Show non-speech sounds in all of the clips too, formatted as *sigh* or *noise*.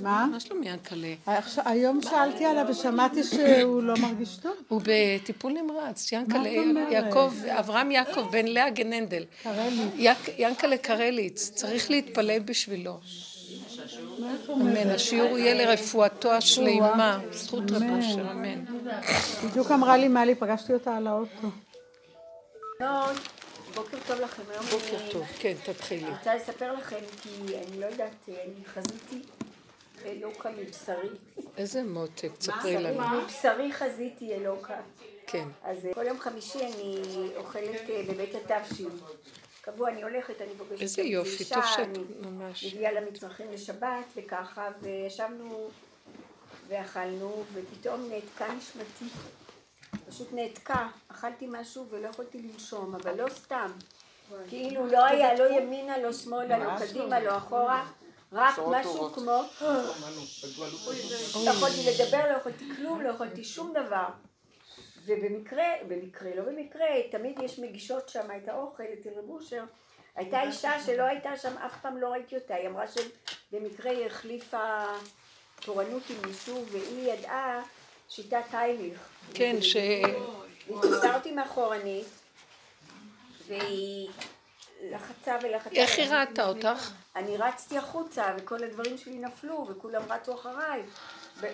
מה? מה שלום ינקלה? היום שאלתי עליו ושמעתי שהוא לא מרגיש טוב. הוא בטיפול נמרץ, ינקלה? יעקב, אברהם יעקב בן לאה גננדל. ינקלה קרליץ, צריך להתפלל בשבילו. אמן, השיעור יהיה לרפואתו השלימה, זכות רב אושר, אמן. בדיוק אמרה לי מלי, פגשתי אותה על האוטו. לא, בוקר טוב לכם. היום בוקר אני טוב, כן, תתחילי. רוצה לספר לכם, כי אני לא יודעת, אני חזיתי אלוקה מבשרי. איזה מותק, ספרי לנו. מבשרי חזיתי אלוקה. כן. אז אה, כל יום חמישי אני אוכלת אה, בבית התבשיל. קבוע, אני הולכת, אני פוגשת איזה יופי, טוב שאת אני ממש... מביאה לה מצרכים לשבת וככה, וישבנו ואכלנו, ופתאום נעתקה נשמתי. פשוט נעתקה, אכלתי משהו ולא יכולתי לנשום, אבל לא סתם. כאילו לא היה לא ימינה, לא שמאלה, לא קדימה, לא אחורה, רק משהו כמו... לא יכולתי לדבר, לא יכולתי כלום, לא יכולתי שום דבר. ובמקרה, במקרה, לא במקרה, תמיד יש מגישות שם את האוכל, אצל רב אושר. הייתה אישה שלא הייתה שם, אף פעם לא ראיתי אותה, היא אמרה שבמקרה היא החליפה תורנות עם מישהו, והיא ידעה שיטת הייליך. כן, ש... והיא תפסה אותי מאחורנית, והיא לחצה ולחצה. איך היא ראתה אותך? אני רצתי החוצה, וכל הדברים שלי נפלו, וכולם רצו אחריי.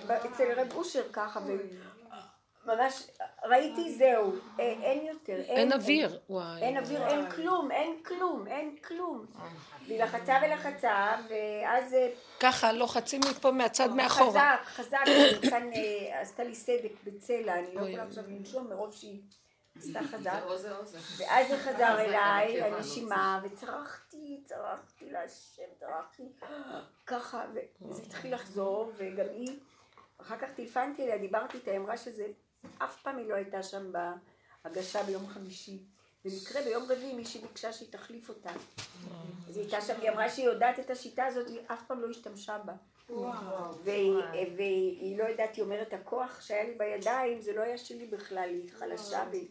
אצל רב אושר ככה, וממש ראיתי זהו, אין יותר. אין אוויר. וואי. אין אוויר, אין כלום, אין כלום, אין כלום. והיא לחצה ולחצה, ואז אה, ככה, לוחצים מפה מהצד מאחורה. חזק, *coughs* חזק, כאן עשתה לי סדק בצלע, אני לא יכולה עכשיו לנשום מרוב שהיא עשתה חזק. ואז זה חזר אליי, הנשימה, וצרחתי, צרחתי להשם, צרחתי, ככה, וזה התחיל לחזור, וגם היא, אחר כך טלפנתי אליה, דיברתי איתה, אמרה שזה, אף פעם היא לא הייתה שם בהגשה ביום חמישי. במקרה ביום רביעי מישהי ביקשה שהיא תחליף אותה. אז היא הייתה שם, היא אמרה שהיא יודעת את השיטה הזאת, היא אף פעם לא השתמשה בה. והיא, והיא לא יודעת, היא אומרת, הכוח שהיה לי בידיים, זה לא היה שלי בכלל, היא חלשה בי.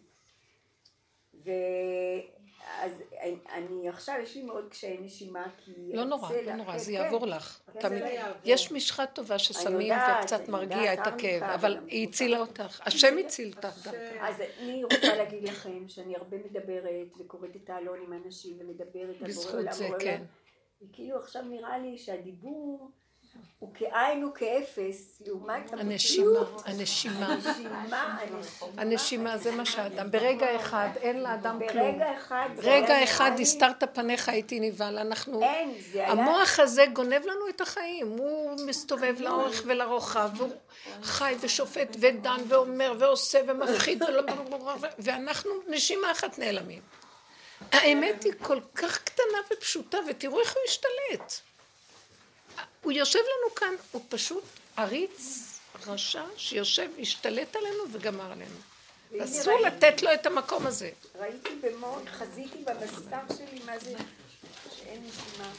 ואז אני, אני עכשיו, יש לי מאוד קשיי נשימה, כי... לא נורא, לא נורא, כן, זה כן. יעבור לך. כן, תמיד- זה יעבור. יש משחת טובה ששמים יודעת, וקצת מרגיע את הכאב, אבל היא הצילה אותך. השם הציל אותך דווקא. אז אני רוצה להגיד לכם שאני הרבה מדברת וקוראת את העלון עם אנשים ומדברת על בזכות בורא עולם, זה, בורא כן. וכאילו עכשיו נראה לי שהדיבור הוא כאין וכאפס לעומת המציאות. הנשימה. הנשימה, הנשימה. זה מה שהאדם, ברגע אחד אין לאדם כלום. ברגע אחד רגע אחד הסתרת פניך הייתי נבהל, אנחנו... אין, זה היה... המוח הזה גונב לנו את החיים, הוא מסתובב לאורך ולרוחב, והוא חי ושופט ודן ואומר ועושה ומפחיד, ולא- ואנחנו נשימה אחת נעלמים. האמת היא כל כך קטנה ופשוטה, ותראו איך הוא השתלט. הוא יושב לנו כאן, הוא פשוט עריץ, רשע, שיושב, השתלט עלינו וגמר עלינו. אסור ראיתי- לתת לו את המקום הזה. ראיתי במו, חזיתי בבשר שלי מה זה שאין נשימה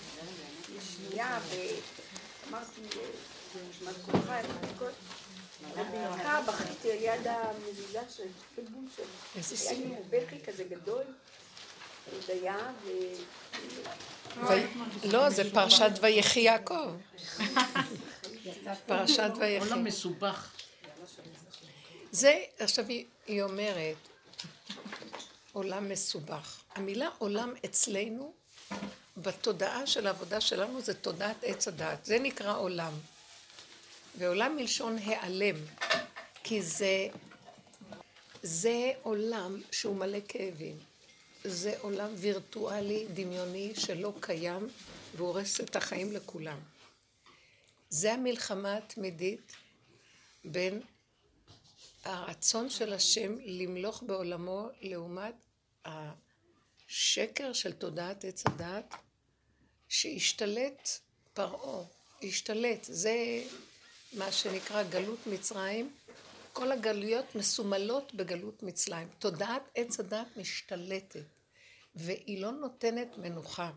לשנייה, ואמרתי, זה נשמע כולך, ובעיקר בכיתי על יד המזוזה של חיבול שלי. איזה היה לי סיום. בכי כזה גדול, הודיה, ו... לא, זה פרשת ויחי יעקב. פרשת ויחי. עולם מסובך. זה, עכשיו היא אומרת, עולם מסובך. המילה עולם אצלנו, בתודעה של העבודה שלנו, זה תודעת עץ הדעת. זה נקרא עולם. ועולם מלשון העלם, כי זה, זה עולם שהוא מלא כאבים. זה עולם וירטואלי, דמיוני, שלא קיים, והורס את החיים לכולם. זה המלחמה התמידית בין הרצון של השם למלוך בעולמו לעומת השקר של תודעת עץ הדעת שהשתלט פרעה, השתלט, זה מה שנקרא גלות מצרים, כל הגלויות מסומלות בגלות מצרים. תודעת עץ הדעת משתלטת והיא לא נותנת מנוחה.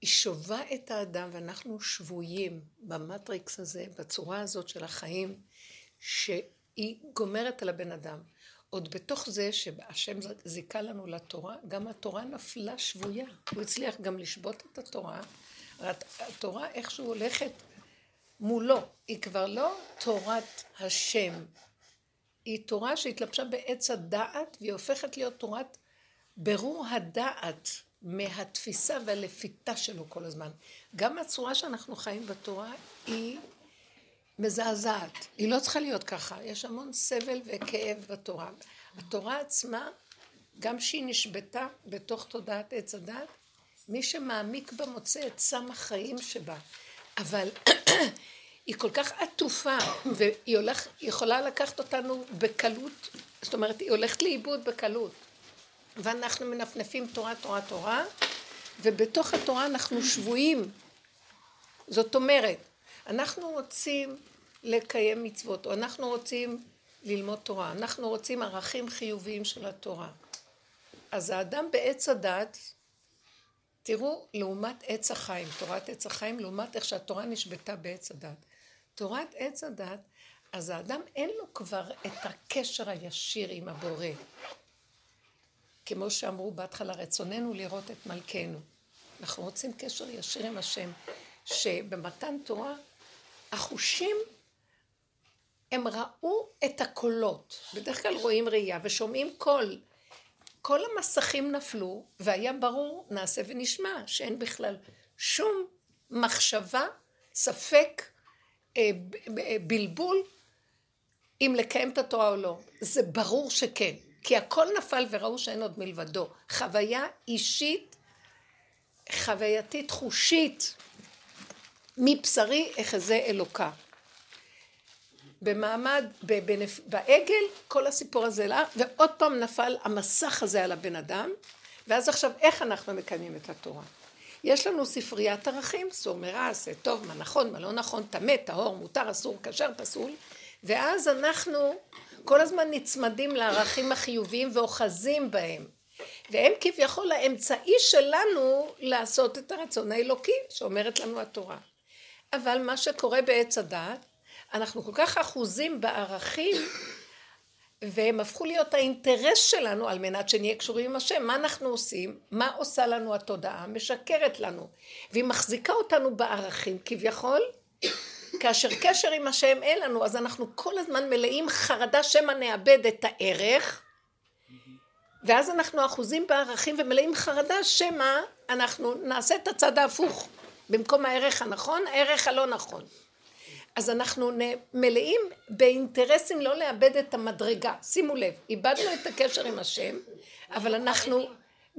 היא שובה את האדם ואנחנו שבויים במטריקס הזה, בצורה הזאת של החיים, שהיא גומרת על הבן אדם. עוד בתוך זה שהשם זיכה לנו לתורה, גם התורה נפלה שבויה. הוא הצליח גם לשבות את התורה, התורה איכשהו הולכת מולו, היא כבר לא תורת השם, היא תורה שהתלבשה בעץ הדעת והיא הופכת להיות תורת ברור הדעת מהתפיסה והלפיתה שלו כל הזמן. גם הצורה שאנחנו חיים בתורה היא מזעזעת. היא לא צריכה להיות ככה. יש המון סבל וכאב בתורה. התורה עצמה, גם שהיא נשבתה בתוך תודעת עץ הדת, מי שמעמיק בה מוצא את סם החיים שבה. אבל *clears throat* היא כל כך עטופה, והיא הולך, יכולה לקחת אותנו בקלות, זאת אומרת, היא הולכת לאיבוד בקלות. ואנחנו מנפנפים תורה, תורה, תורה, ובתוך התורה אנחנו שבויים. זאת אומרת, אנחנו רוצים לקיים מצוות, או אנחנו רוצים ללמוד תורה, אנחנו רוצים ערכים חיוביים של התורה. אז האדם בעץ הדת, תראו, לעומת עץ החיים, תורת עץ החיים, לעומת איך שהתורה נשבתה בעץ הדת. תורת עץ הדת, אז האדם אין לו כבר את הקשר הישיר עם הבורא. כמו שאמרו בהתחלה, רצוננו לראות את מלכנו. אנחנו רוצים קשר ישיר עם השם, שבמתן תורה החושים הם ראו את הקולות. בדרך כלל רואים ראייה ושומעים קול. כל המסכים נפלו, והיה ברור, נעשה ונשמע, שאין בכלל שום מחשבה, ספק, אה, אה, בלבול, אם לקיים את התורה או לא. זה ברור שכן. כי הכל נפל וראו שאין עוד מלבדו. חוויה אישית, חווייתית חושית, מבשרי אחזה אלוקה. במעמד, בנפ... בעגל, כל הסיפור הזה לה, ועוד פעם נפל המסך הזה על הבן אדם, ואז עכשיו איך אנחנו מקיימים את התורה? יש לנו ספריית ערכים, סור מרע, עשה טוב, מה נכון, מה לא נכון, טמא, טהור, מותר, אסור, כשר, פסול, ואז אנחנו כל הזמן נצמדים לערכים החיוביים ואוחזים בהם. והם כביכול האמצעי שלנו לעשות את הרצון האלוקי שאומרת לנו התורה. אבל מה שקורה בעץ הדעת, אנחנו כל כך אחוזים בערכים והם הפכו להיות האינטרס שלנו על מנת שנהיה קשורים עם השם. מה אנחנו עושים? מה עושה לנו התודעה? משקרת לנו. והיא מחזיקה אותנו בערכים כביכול, כאשר קשר עם השם אין לנו, אז אנחנו כל הזמן מלאים חרדה שמא נאבד את הערך, ואז אנחנו אחוזים בערכים ומלאים חרדה שמא אנחנו נעשה את הצד ההפוך. במקום הערך הנכון, הערך הלא נכון. אז אנחנו מלאים באינטרסים לא לאבד את המדרגה. שימו לב, איבדנו את הקשר עם השם, אבל אנחנו,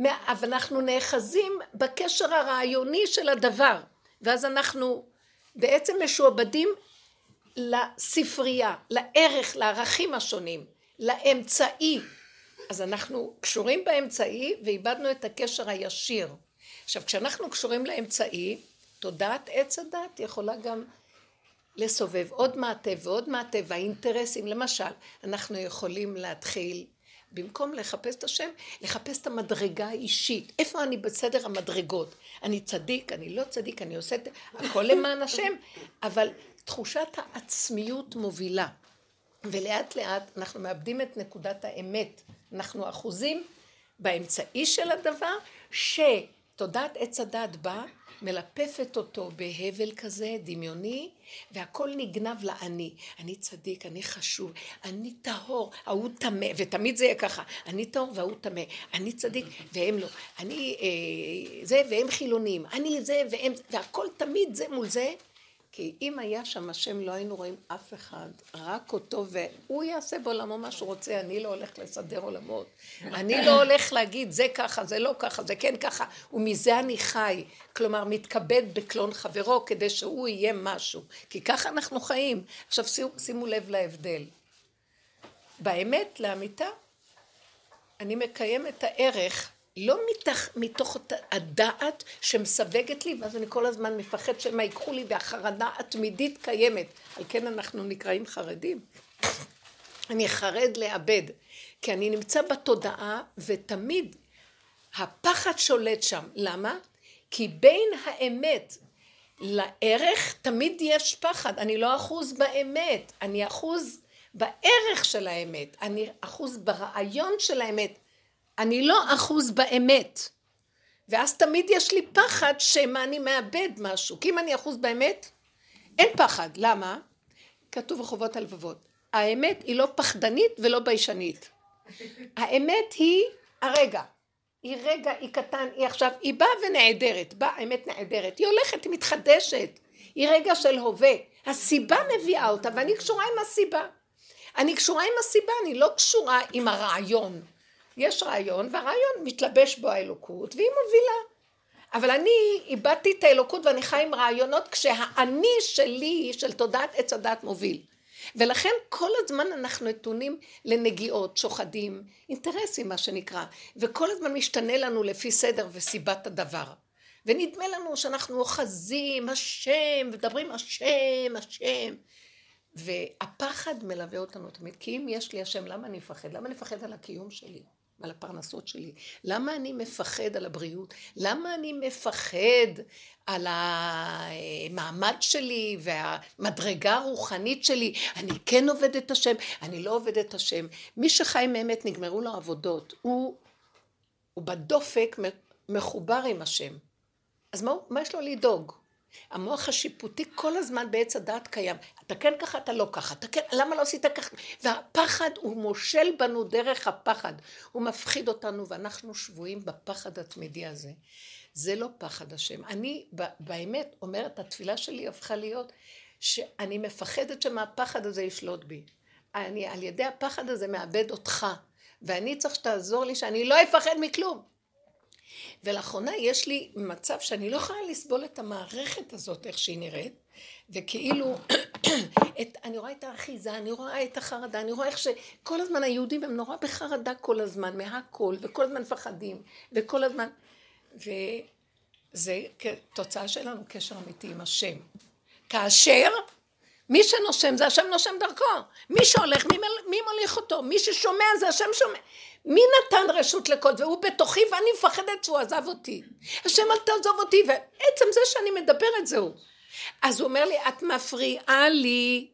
אבל אנחנו נאחזים בקשר הרעיוני של הדבר, ואז אנחנו בעצם משועבדים לספרייה, לערך, לערכים השונים, לאמצעי. אז אנחנו קשורים באמצעי ואיבדנו את הקשר הישיר. עכשיו, כשאנחנו קשורים לאמצעי, תודעת עץ הדת יכולה גם לסובב עוד מעטה ועוד מעטה, והאינטרסים, למשל, אנחנו יכולים להתחיל, במקום לחפש את השם, לחפש את המדרגה האישית. איפה אני בסדר המדרגות? אני צדיק, אני לא צדיק, אני עושה את הכל למען השם, אבל תחושת העצמיות מובילה. ולאט לאט אנחנו מאבדים את נקודת האמת. אנחנו אחוזים באמצעי של הדבר, שתודעת עץ הדת באה מלפפת אותו בהבל כזה דמיוני, והכל נגנב לאני. אני צדיק, אני חשוב, אני טהור, ההוא טמא, ותמיד זה יהיה ככה, אני טהור וההוא טמא, אני צדיק והם לא, אני אה, זה והם חילונים, אני זה והם, והכל תמיד זה מול זה, כי אם היה שם השם לא היינו רואים אף אחד, רק אותו, והוא יעשה בעולמו מה שהוא רוצה, אני לא הולך לסדר עולמות. אני לא הולך להגיד זה ככה, זה לא ככה, זה כן ככה, ומזה אני חי. כלומר, מתכבד בקלון חברו כדי שהוא יהיה משהו. כי ככה אנחנו חיים. עכשיו שימו לב להבדל. באמת, לאמיתה, אני מקיים את הערך לא מתח, מתוך הדעת שמסווגת לי, ואז אני כל הזמן מפחד שמא ייקחו לי, והחרדה התמידית קיימת. על כן אנחנו נקראים חרדים. אני חרד לאבד, כי אני נמצא בתודעה, ותמיד הפחד שולט שם. למה? כי בין האמת לערך תמיד יש פחד. אני לא אחוז באמת, אני אחוז בערך של האמת, אני אחוז ברעיון של האמת. אני לא אחוז באמת. ואז תמיד יש לי פחד שמא אני מאבד משהו. כי אם אני אחוז באמת, אין פחד. למה? כתוב בחובות הלבבות. האמת היא לא פחדנית ולא ביישנית. האמת היא הרגע. היא רגע, היא קטן, היא עכשיו, היא באה ונעדרת, באה האמת נעדרת, היא הולכת, היא מתחדשת, היא רגע של הווה. הסיבה מביאה אותה ואני קשורה עם הסיבה. אני קשורה עם הסיבה, אני לא קשורה עם הרעיון. יש רעיון והרעיון מתלבש בו האלוקות והיא מובילה. אבל אני איבדתי את האלוקות ואני חי עם רעיונות כשהאני שלי של תודעת עץ הדת מוביל. ולכן כל הזמן אנחנו נתונים לנגיעות, שוחדים, אינטרסים מה שנקרא, וכל הזמן משתנה לנו לפי סדר וסיבת הדבר. ונדמה לנו שאנחנו אוחזים השם, מדברים השם, השם. והפחד מלווה אותנו תמיד, כי אם יש לי השם, למה אני מפחד? למה אני מפחד על הקיום שלי? על הפרנסות שלי? למה אני מפחד על הבריאות? למה אני מפחד על המעמד שלי והמדרגה הרוחנית שלי? אני כן עובד את השם, אני לא עובד את השם. מי שחי מאמת נגמרו לו עבודות, הוא, הוא בדופק מחובר עם השם. אז מה, מה יש לו לדאוג? המוח השיפוטי כל הזמן בעץ הדעת קיים. אתה כן ככה, אתה לא ככה. אתה כן, למה לא עשית ככה? והפחד, הוא מושל בנו דרך הפחד. הוא מפחיד אותנו, ואנחנו שבויים בפחד התמידי הזה. זה לא פחד השם. אני באמת אומרת, התפילה שלי הפכה להיות שאני מפחדת שמהפחד הזה ישלוט בי. אני על ידי הפחד הזה מאבד אותך, ואני צריך שתעזור לי שאני לא אפחד מכלום. ולאחרונה יש לי מצב שאני לא יכולה לסבול את המערכת הזאת, איך שהיא נראית, וכאילו, את, אני רואה את האחיזה, אני רואה את החרדה, אני רואה איך שכל הזמן היהודים הם נורא בחרדה כל הזמן, מהכל, וכל הזמן מפחדים, וכל הזמן, וזה תוצאה שלנו קשר אמיתי עם השם. כאשר מי שנושם זה השם נושם דרכו, מי שהולך מי, מי מוליך אותו, מי ששומע זה השם שומע. מי נתן רשות לכל זה? הוא בתוכי ואני מפחדת שהוא עזב אותי. השם אל תעזוב אותי, ועצם זה שאני מדברת זהו. אז הוא אומר לי, את מפריעה לי,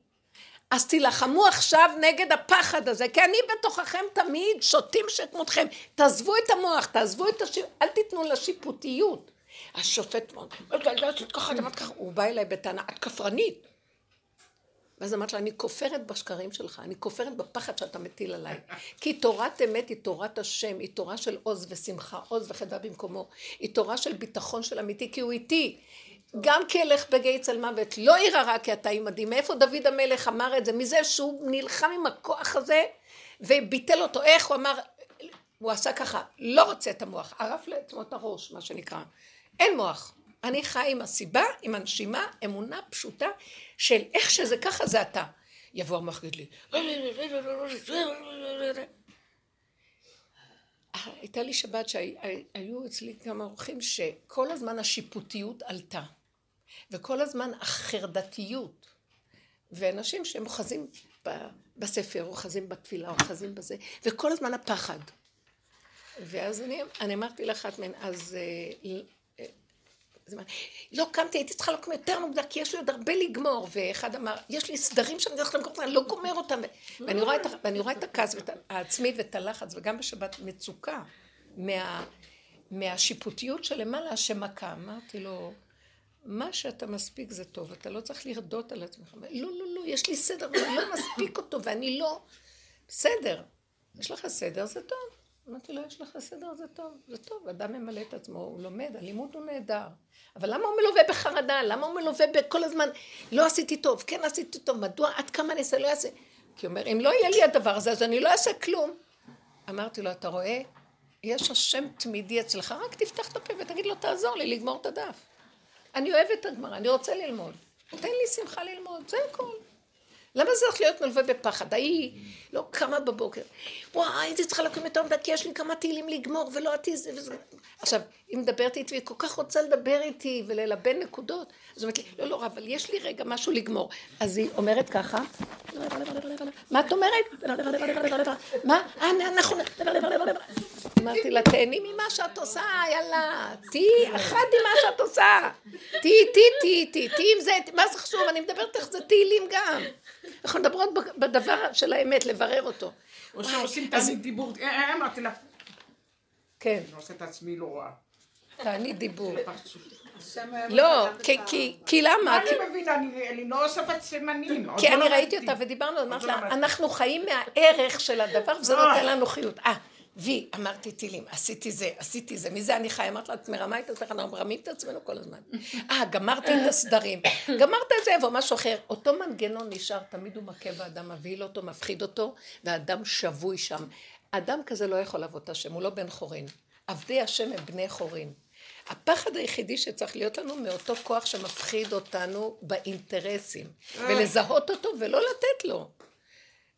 אז תילחמו עכשיו נגד הפחד הזה, כי אני בתוככם תמיד שותים שכמותכם. תעזבו את המוח, תעזבו את השיפ... אל תיתנו לשיפוטיות. השופט, הוא בא אליי בטענה, את כפרנית. ואז אמרתי לה, אני כופרת בשקרים שלך, אני כופרת בפחד שאתה מטיל עליי. כי תורת אמת היא תורת השם, היא תורה של עוז ושמחה, עוז וחדווה במקומו. היא תורה של ביטחון של אמיתי, כי הוא איתי. גם כי אלך בגיא צל מוות, לא ירא רע כי אתה עימדי. מאיפה דוד המלך אמר את זה? מזה שהוא נלחם עם הכוח הזה וביטל אותו. איך הוא אמר? הוא עשה ככה, לא רוצה את המוח, ערף לעצמו את הראש, מה שנקרא. אין מוח. אני חי עם הסיבה, עם הנשימה, אמונה פשוטה של איך שזה ככה זה אתה. יבוא המוח ויגיד לי, הייתה לי שבת שהיו אצלי כמה אורחים שכל הזמן השיפוטיות עלתה, וכל הזמן החרדתיות, ואנשים שהם אוחזים בספר, אוחזים בתפילה, אוחזים בזה, וכל הזמן הפחד. ואז אני, אני אמרתי לאחת מהן, אז אה, זמן. לא קמתי, הייתי צריכה לקום יותר מוקדם, כי יש לי עוד הרבה לגמור. ואחד אמר, יש לי סדרים שאני צריכה לגמור אותם, אני לא גומר אותם. ואני רואה את, ואני רואה את הכעס העצמי ואת הלחץ, וגם בשבת מצוקה מה, מהשיפוטיות שלמעלה שמכה. אמרתי לו, מה שאתה מספיק זה טוב, אתה לא צריך לרדות על עצמך. לא, לא, לא, יש לי סדר, אני לא מספיק אותו, ואני לא... בסדר, יש לך סדר, זה טוב. אמרתי לו, יש לך סדר, זה טוב, זה טוב, אדם ממלא את עצמו, הוא לומד, הלימוד הוא נהדר. אבל למה הוא מלווה בחרדה? למה הוא מלווה בכל הזמן, לא עשיתי טוב, כן עשיתי טוב, מדוע, עד כמה אני אעשה, לא אעשה? כי הוא אומר, אם לא יהיה לי הדבר הזה, אז אני לא אעשה כלום. אמרתי לו, אתה רואה, יש השם תמידי אצלך, רק תפתח את הפה ותגיד לו, תעזור לי לגמור את הדף. אני אוהבת את הגמרא, אני רוצה ללמוד. תן לי שמחה ללמוד, זה הכל. למה זה הולך להיות מלווה בפחד? ההיא לא קמה בבוקר. וואי, הייתי צריכה לקום יותר מדי, כי יש לי כמה תהילים לגמור, ולא עתי זה וזה. עכשיו, היא מדברת איתי, והיא כל כך רוצה לדבר איתי וללבן נקודות. אז אומרת לי, לא, לא, אבל יש לי רגע משהו לגמור. אז היא אומרת ככה, מה את אומרת? מה? אנחנו... אמרתי לה, תהני ממה שאת עושה, יאללה, תהיי אחת עם מה שאת עושה. תהיי, תהיי, תהיי, תהיי, תהיי עם זה, מה זה חשוב? אני מדברת איך זה תהילים גם. אנחנו מדברות בדבר של האמת, לברר אותו. או שעושים תמיד דיבור, אה, אה, אמרתי לה. כן. אני עושה את עצמי לא רואה. תעני דיבור. לא, כי למה? מה אני מבינה? אני לא אוספת סימנים. כי אני ראיתי אותה ודיברנו, אמרתי לה, אנחנו חיים מהערך של הדבר וזה נותן לנו חיות. אה, וי, אמרתי טילים, עשיתי זה, עשיתי זה, מזה אני חי, אמרתי לה, את מרמה את עצמך, אנחנו מרמים את עצמנו כל הזמן. אה, גמרתי את הסדרים, גמרת את זה, יבוא משהו אחר. אותו מנגנון נשאר, תמיד הוא מכה באדם, מבהיל אותו, מפחיד אותו, והאדם שבוי שם. אדם כזה לא יכול לעבוד את השם, הוא לא בן חורין. עבדי השם הם בני חורין. הפחד היחידי שצריך להיות לנו מאותו כוח שמפחיד אותנו באינטרסים, ולזהות אותו ולא לתת לו.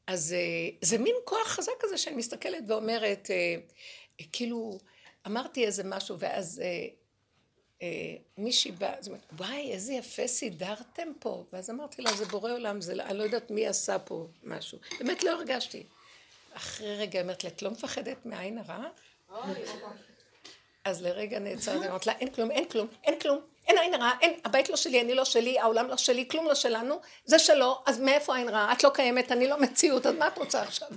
אז אה, זה מין כוח חזק כזה שאני מסתכלת ואומרת, אה, כאילו, אמרתי איזה משהו, ואז אה, מישהי באה, אז אומרת, וואי, איזה יפה סידרתם פה. ואז אמרתי לה, זה בורא עולם, זה, לא, אני לא יודעת מי עשה פה משהו. באמת לא הרגשתי. אחרי רגע אמרת לי, את לא מפחדת מעין הרע? אז לרגע נעצרתי, אמרתי לה, אין כלום, אין כלום, אין כלום, אין עין רעה, אין, הבית לא שלי, אני לא שלי, העולם לא שלי, כלום לא שלנו, זה שלו, אז מאיפה עין רעה? את לא קיימת, אני לא מציאות, אז מה את רוצה עכשיו?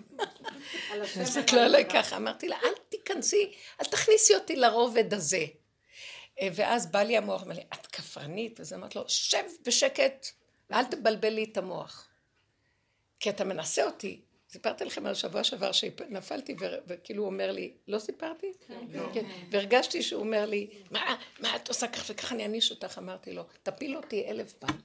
הסתכלה עליי ככה, אמרתי לה, אל תיכנסי, אל תכניסי אותי לרובד הזה. אה, ואז בא לי המוח, אמר לי, את כפרנית, וזה אמרתי לו, שב בשקט, ואל תבלבל לי את המוח. כי אתה מנסה אותי, סיפרתי לכם על שבוע שעבר שנפלתי וכאילו הוא אומר לי, לא סיפרתי? כן. כן. והרגשתי שהוא אומר לי, מה, מה את עושה כך וככה אני אעניש אותך? אמרתי לו, תפיל אותי אלף פעם.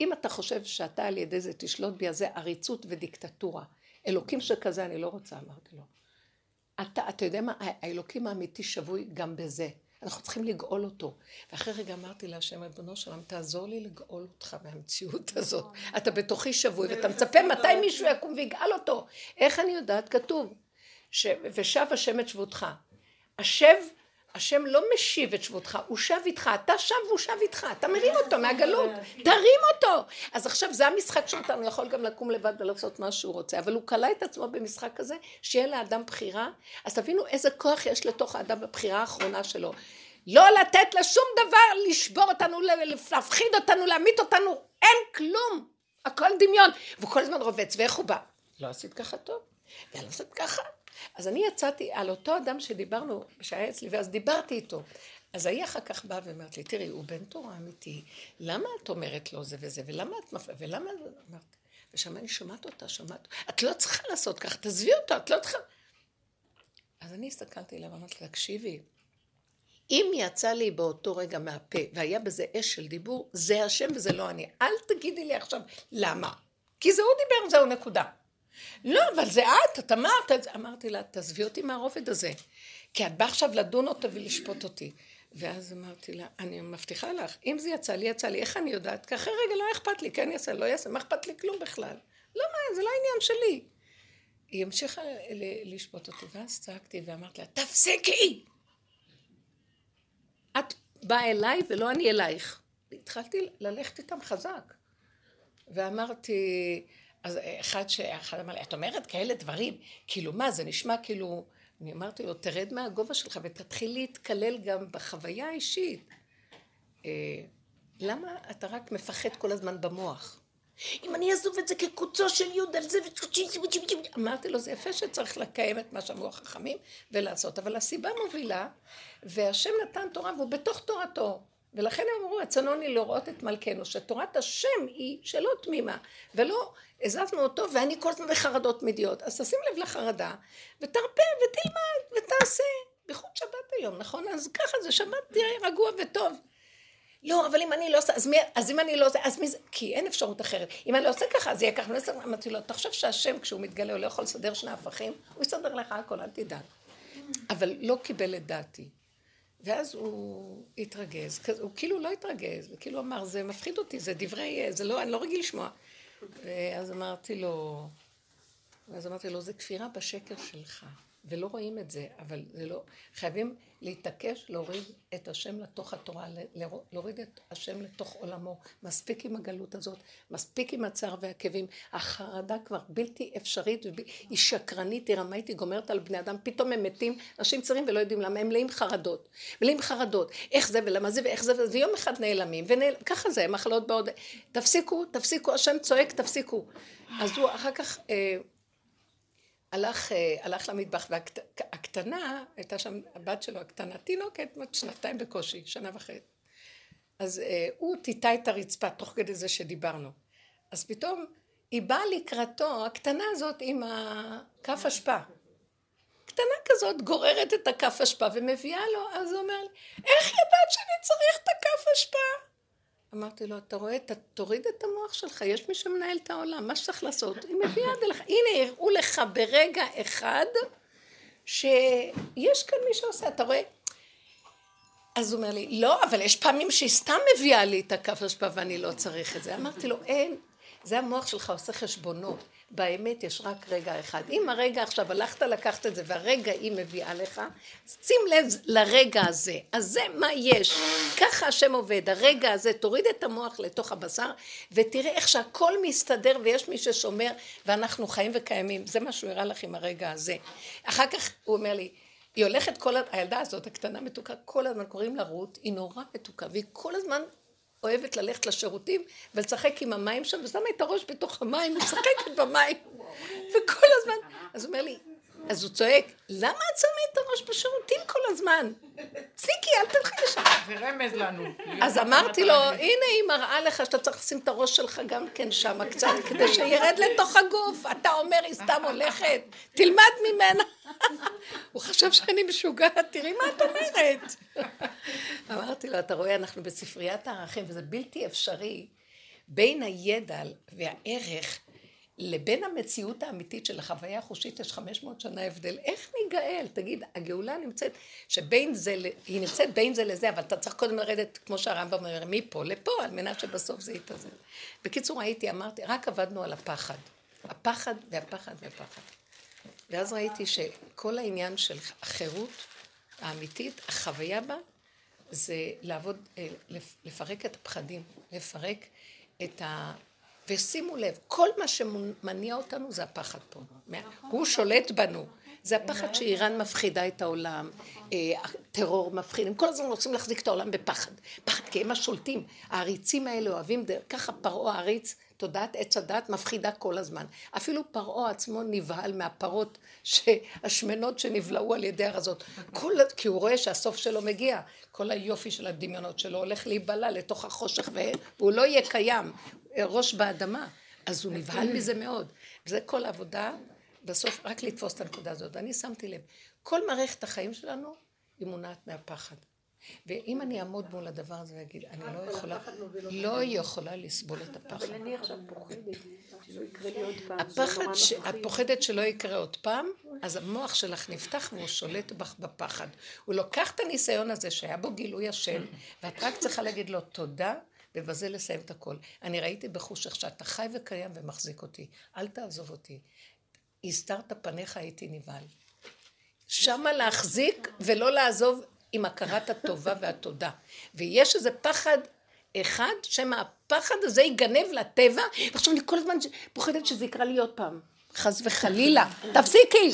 אם אתה חושב שאתה על ידי זה תשלוט בי, אז זה עריצות ודיקטטורה. אלוקים שכזה אני לא רוצה, אמרתי לו. אתה, אתה יודע מה, האלוקים האמיתי שבוי גם בזה. אנחנו צריכים לגאול אותו. ואחרי רגע אמרתי להשם, ריבונו שלם, תעזור לי לגאול אותך מהמציאות הזאת. אתה בתוכי שבוי, ואתה מצפה מתי מישהו יקום ויגאל אותו. איך אני יודעת? כתוב, ושב השם את שבותך. השב, השם לא משיב את שבותך, הוא שב איתך, אתה שב והוא שב איתך, אתה מרים אותו מהגלות, תרים אותו. אז עכשיו זה המשחק שלנו, הוא יכול גם לקום לבד ולעשות מה שהוא רוצה, אבל הוא כלא את עצמו במשחק כזה, שיהיה לאדם בחירה, אז תבינו איזה כוח יש לתוך האדם בבחירה האחרונה שלו. לא לתת לשום דבר לשבור אותנו, להפחיד אותנו, להמית אותנו, אין כלום, הכל דמיון. והוא כל הזמן רובץ, ואיך הוא בא? לא עשית ככה טוב, ולא עשית ככה. אז אני יצאתי על אותו אדם שדיברנו, שהיה אצלי, ואז דיברתי איתו. אז ההיא אחר כך באה ואומרת לי, תראי, הוא בן תורה אמיתי, למה את אומרת לו זה וזה, ולמה את מפ... ולמה... אמרת, ושם אני שומעת אותה, שומעת, את לא צריכה לעשות כך, תעזבי אותו, את לא צריכה... אז אני הסתכלתי עליו ואמרתי, תקשיבי, אם יצא לי באותו רגע מהפה והיה בזה אש של דיבור, זה השם וזה לא אני. אל תגידי לי עכשיו למה. כי זה הוא דיבר, זהו נקודה. לא, אבל זה את, את אמרת את זה. אמרתי לה, תעזבי אותי מהרובד הזה. כי את באה עכשיו לדון אותה ולשפוט אותי. ואז אמרתי לה, אני מבטיחה לך, אם זה יצא לי, יצא לי, איך אני יודעת? כי אחרי רגע לא אכפת לי, כן יעשה, לא יעשה, מה אכפת לי כלום בכלל? לא, מה, זה לא עניין שלי. היא המשיכה לשפוט אותי, ואז צעקתי ואמרתי לה, תפסיקי! את באה אליי ולא אני אלייך. התחלתי ללכת איתם חזק. ואמרתי, אז אחד שאחד אמר לי, את אומרת כאלה דברים, כאילו מה, זה נשמע כאילו, אני אמרתי לו, תרד מהגובה שלך ותתחיל להתקלל גם בחוויה האישית. אה, למה אתה רק מפחד כל הזמן במוח? אם אני אעזוב את זה כקוצו של יוד על זה אמרתי לו זה יפה שצריך לקיים את מה שאמרו החכמים ולעשות אבל הסיבה מובילה והשם נתן תורה והוא בתוך תורתו ולכן הם אמרו הצנוני לראות את מלכנו שתורת השם היא שלא תמימה ולא הזזנו אותו ואני כל הזמן בחרדות תמידיות אז תשים לב לחרדה ותרפה ותלמד ותעשה בייחוד שבת היום נכון אז ככה זה שבת תראה רגוע וטוב לא, אבל אם אני לא עושה, אז, מי, אז אם אני לא עושה, אז מי זה, כי אין אפשרות אחרת. אם אני לא עושה ככה, אז יהיה ככה. אמרתי לו, תחשוב שהשם, כשהוא מתגלה, הוא לא יכול לסדר שני הפכים, הוא יסדר לך הכל, אל תדאג. אבל לא קיבל את דעתי. ואז הוא התרגז, הוא כאילו לא התרגז, וכאילו אמר, זה מפחיד אותי, זה דברי, זה לא, אני לא רגיל לשמוע. ואז אמרתי לו, ואז אמרתי לו, זה כפירה בשקר שלך. ולא רואים את זה, אבל זה לא, חייבים להתעקש להוריד את השם לתוך התורה, להוריד את השם לתוך עולמו. מספיק עם הגלות הזאת, מספיק עם הצער והכאבים. החרדה כבר בלתי אפשרית, היא שקרנית, היא רמאית, היא גומרת על בני אדם, פתאום הם מתים, אנשים צרים ולא יודעים למה, הם מלאים חרדות. מלאים חרדות, איך זה ולמה זה ואיך זה, ויום אחד נעלמים, ונעל... ככה זה, מחלות בעוד... תפסיקו, תפסיקו, השם צועק, תפסיקו. אז הוא אחר כך... אה, הלך, אה, הלך למטבח, והקטנה, הייתה שם הבת שלו הקטנה, תינוקת, בת שנתיים בקושי, שנה וחצי. אז אה, הוא טיטה את הרצפה תוך כדי זה שדיברנו. אז פתאום היא באה לקראתו, הקטנה הזאת עם הכף אשפה. קטנה כזאת גוררת את הכף אשפה ומביאה לו, אז הוא אומר לי, איך ידעת שאני צריך את הכף אשפה? אמרתי לו, אתה רואה, אתה תוריד את המוח שלך, יש מי שמנהל את העולם, מה שצריך לעשות, היא מביאה עד אליך. הנה, הראו לך ברגע אחד שיש כאן מי שעושה, אתה רואה? אז הוא אומר לי, לא, אבל יש פעמים שהיא סתם מביאה לי את הכף אשפה ואני לא צריך את זה. אמרתי לו, אין, זה המוח שלך עושה חשבונות. באמת יש רק רגע אחד. אם הרגע עכשיו הלכת לקחת את זה והרגע היא מביאה לך, שים לב לרגע הזה. אז זה מה יש. ככה השם עובד. הרגע הזה, תוריד את המוח לתוך הבשר ותראה איך שהכל מסתדר ויש מי ששומר ואנחנו חיים וקיימים. זה מה שהוא הראה לך עם הרגע הזה. אחר כך הוא אומר לי, היא הולכת כל, הילדה הזאת, הקטנה מתוקה, כל הזמן קוראים לה רות, היא נורא מתוקה, והיא כל הזמן אוהבת ללכת לשירותים ולשחק עם המים שם, ושמה את הראש בתוך המים, משחקת במים. וכל הזמן, אז הוא אומר לי, אז הוא צועק, למה את שמה את הראש בשירותים כל הזמן? פסיקי, אל תלכי לשם. זה רמז לנו. אז אמרתי לו, הנה היא מראה לך שאתה צריך לשים את הראש שלך גם כן שם קצת, כדי שירד לתוך הגוף. אתה אומר, היא סתם הולכת, תלמד ממנה. *laughs* הוא חשב שאני משוגעת, תראי מה את אומרת. *laughs* אמרתי לו, אתה רואה, אנחנו בספריית הערכים, וזה בלתי אפשרי בין הידע והערך לבין המציאות האמיתית של החוויה החושית יש 500 שנה הבדל. איך ניגאל? תגיד, הגאולה נמצאת, שבין זה, היא נמצאת בין זה לזה, אבל אתה צריך קודם לרדת, כמו שהרמב"ם אומר, מפה לפה, על מנת שבסוף זה יתאזן. בקיצור, הייתי, אמרתי, רק עבדנו על הפחד. הפחד והפחד והפחד. ואז ראיתי שכל העניין של החירות האמיתית, החוויה בה, זה לעבוד, אה, לפרק את הפחדים, לפרק את ה... ושימו לב, כל מה שמניע אותנו זה הפחד פה. הוא שולט בנו. זה הפחד שאיראן מפחידה את העולם, אה, הטרור מפחיד, הם כל הזמן רוצים להחזיק את העולם בפחד. פחד כי הם השולטים. העריצים האלה אוהבים, ככה פרעה העריץ, תודעת עץ הדת מפחידה כל הזמן. אפילו פרעה עצמו נבהל מהפרות השמנות שנבלעו על ידי הרזות. כל, כי הוא רואה שהסוף שלו מגיע. כל היופי של הדמיונות שלו הולך להיבלע לתוך החושך והוא לא יהיה קיים. ראש באדמה. אז הוא נבהל מזה מאוד. וזה כל העבודה, בסוף רק לתפוס את הנקודה הזאת. אני שמתי לב, כל מערכת החיים שלנו היא מונעת מהפחד. ואם אני אעמוד מול הדבר הזה ואגיד, אני לא יכולה, לא יכולה לסבול את הפחד. אבל אני עכשיו פוחדת שלא יקרה לי עוד פעם. הפחד, את פוחדת שלא יקרה עוד פעם, אז המוח שלך נפתח והוא שולט בך בפחד. הוא לוקח את הניסיון הזה שהיה בו גילוי השם, ואת רק צריכה להגיד לו תודה, ובזה לסיים את הכל. אני ראיתי בחושך שאתה חי וקיים ומחזיק אותי. אל תעזוב אותי. הסתרת פניך הייתי נבהל. שמה להחזיק ולא לעזוב עם הכרת הטובה והתודה. ויש איזה פחד אחד, שמא הפחד הזה ייגנב לטבע, ועכשיו אני כל הזמן פוחדת שזה יקרה לי עוד פעם. חס וחלילה. תפסיקי!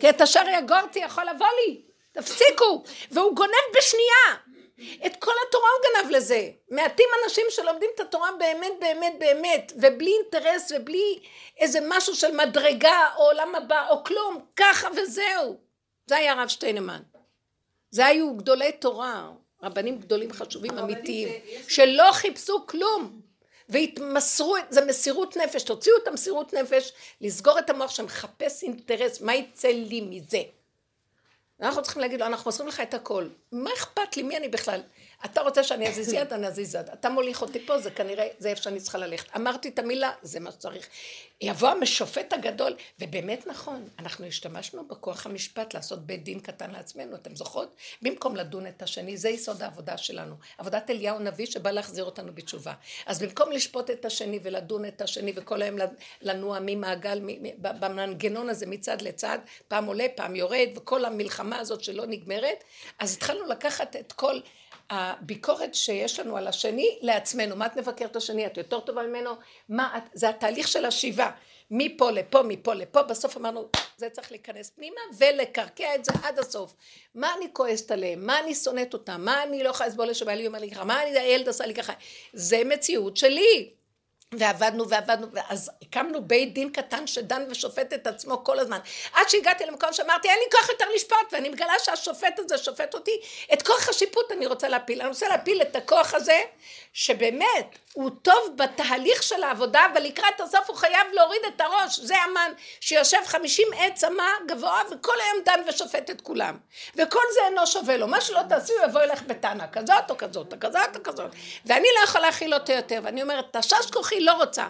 כי את השאר יגורתי יכול לבוא לי. תפסיקו! והוא גונב בשנייה. את כל התורה הוא גנב לזה. מעטים אנשים שלומדים את התורה באמת באמת באמת, ובלי אינטרס ובלי איזה משהו של מדרגה או עולם הבא או כלום, ככה וזהו. זה היה הרב שטיינמן. זה היו גדולי תורה, רבנים גדולים חשובים אמיתיים, שלא חיפשו כלום. והתמסרו, זה מסירות נפש, תוציאו את המסירות נפש, לסגור את המוח שמחפש אינטרס, מה יצא לי מזה? אנחנו צריכים להגיד לו, אנחנו מוסרים לך את הכל. מה אכפת לי? מי אני בכלל? אתה רוצה שאני אזיז יד, אני אזיז יד. אתה מוליך אותי פה, זה כנראה, זה איפה שאני צריכה ללכת. אמרתי את המילה, זה מה שצריך. יבוא המשופט הגדול, ובאמת נכון, אנחנו השתמשנו בכוח המשפט לעשות בית דין קטן לעצמנו, אתם זוכרות? במקום לדון את השני, זה יסוד העבודה שלנו. עבודת אליהו נביא שבא להחזיר אותנו בתשובה. אז במקום לשפוט את השני ולדון את השני וכל היום לנוע ממעגל, במנגנון הזה מצד לצד, פעם עולה, פעם יורד, וכל המלחמה הזאת שלא נגמרת, אז התחלנו לקחת את כל... הביקורת שיש לנו על השני לעצמנו. מה את מבקרת השני? את יותר טובה ממנו? מה את? זה התהליך של השיבה. מפה לפה, מפה לפה, בסוף אמרנו, זה צריך להיכנס פנימה ולקרקע את זה עד הסוף. מה אני כועסת עליהם? מה אני שונאת אותם? מה אני לא יכולה לסבול לשבעלי אומר לי ככה? מה אני, הילד עשה לי ככה? זה מציאות שלי. ועבדנו ועבדנו, ואז הקמנו בית דין קטן שדן ושופט את עצמו כל הזמן. עד שהגעתי למקום שאמרתי, אין לי כוח יותר לשפוט, ואני מגלה שהשופט הזה שופט אותי, את כוח השיפוט אני רוצה להפיל. אני רוצה להפיל את הכוח הזה, שבאמת, הוא טוב בתהליך של העבודה, אבל לקראת הסוף הוא חייב להוריד את הראש. זה המן שיושב חמישים עץ אמה גבוה, וכל היום דן ושופט את כולם. וכל זה אינו שווה לו. מה שלא תעשי, הוא יבוא אליך בטענה כזאת או כזאת או כזאת או כזאת. ואני לא יכולה להכיל אותו יותר, ואני אומרת, תשש כוחי לא רוצה.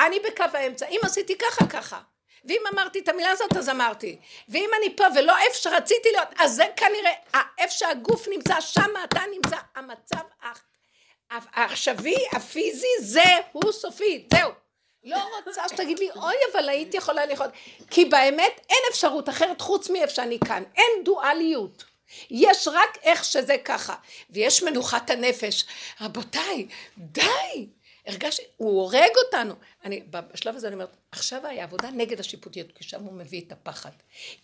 אני בקו האמצע. אם עשיתי ככה, ככה. ואם אמרתי את המילה הזאת, אז אמרתי. ואם אני פה ולא איפה שרציתי להיות, אז זה כנראה, איפה שהגוף נמצא, שם אתה נמצא. המצב העכשווי, הפיזי, זה הוא סופי, זהו. לא רוצה שתגיד לי, אוי, אבל הייתי יכולה לחיות. כי באמת אין אפשרות אחרת חוץ מאיפה שאני כאן. אין דואליות. יש רק איך שזה ככה. ויש מנוחת הנפש. רבותיי, די. הרגשתי, הוא הורג אותנו. אני, בשלב הזה אני אומרת, עכשיו היה עבודה נגד השיפוטיות, כי שם הוא מביא את הפחד.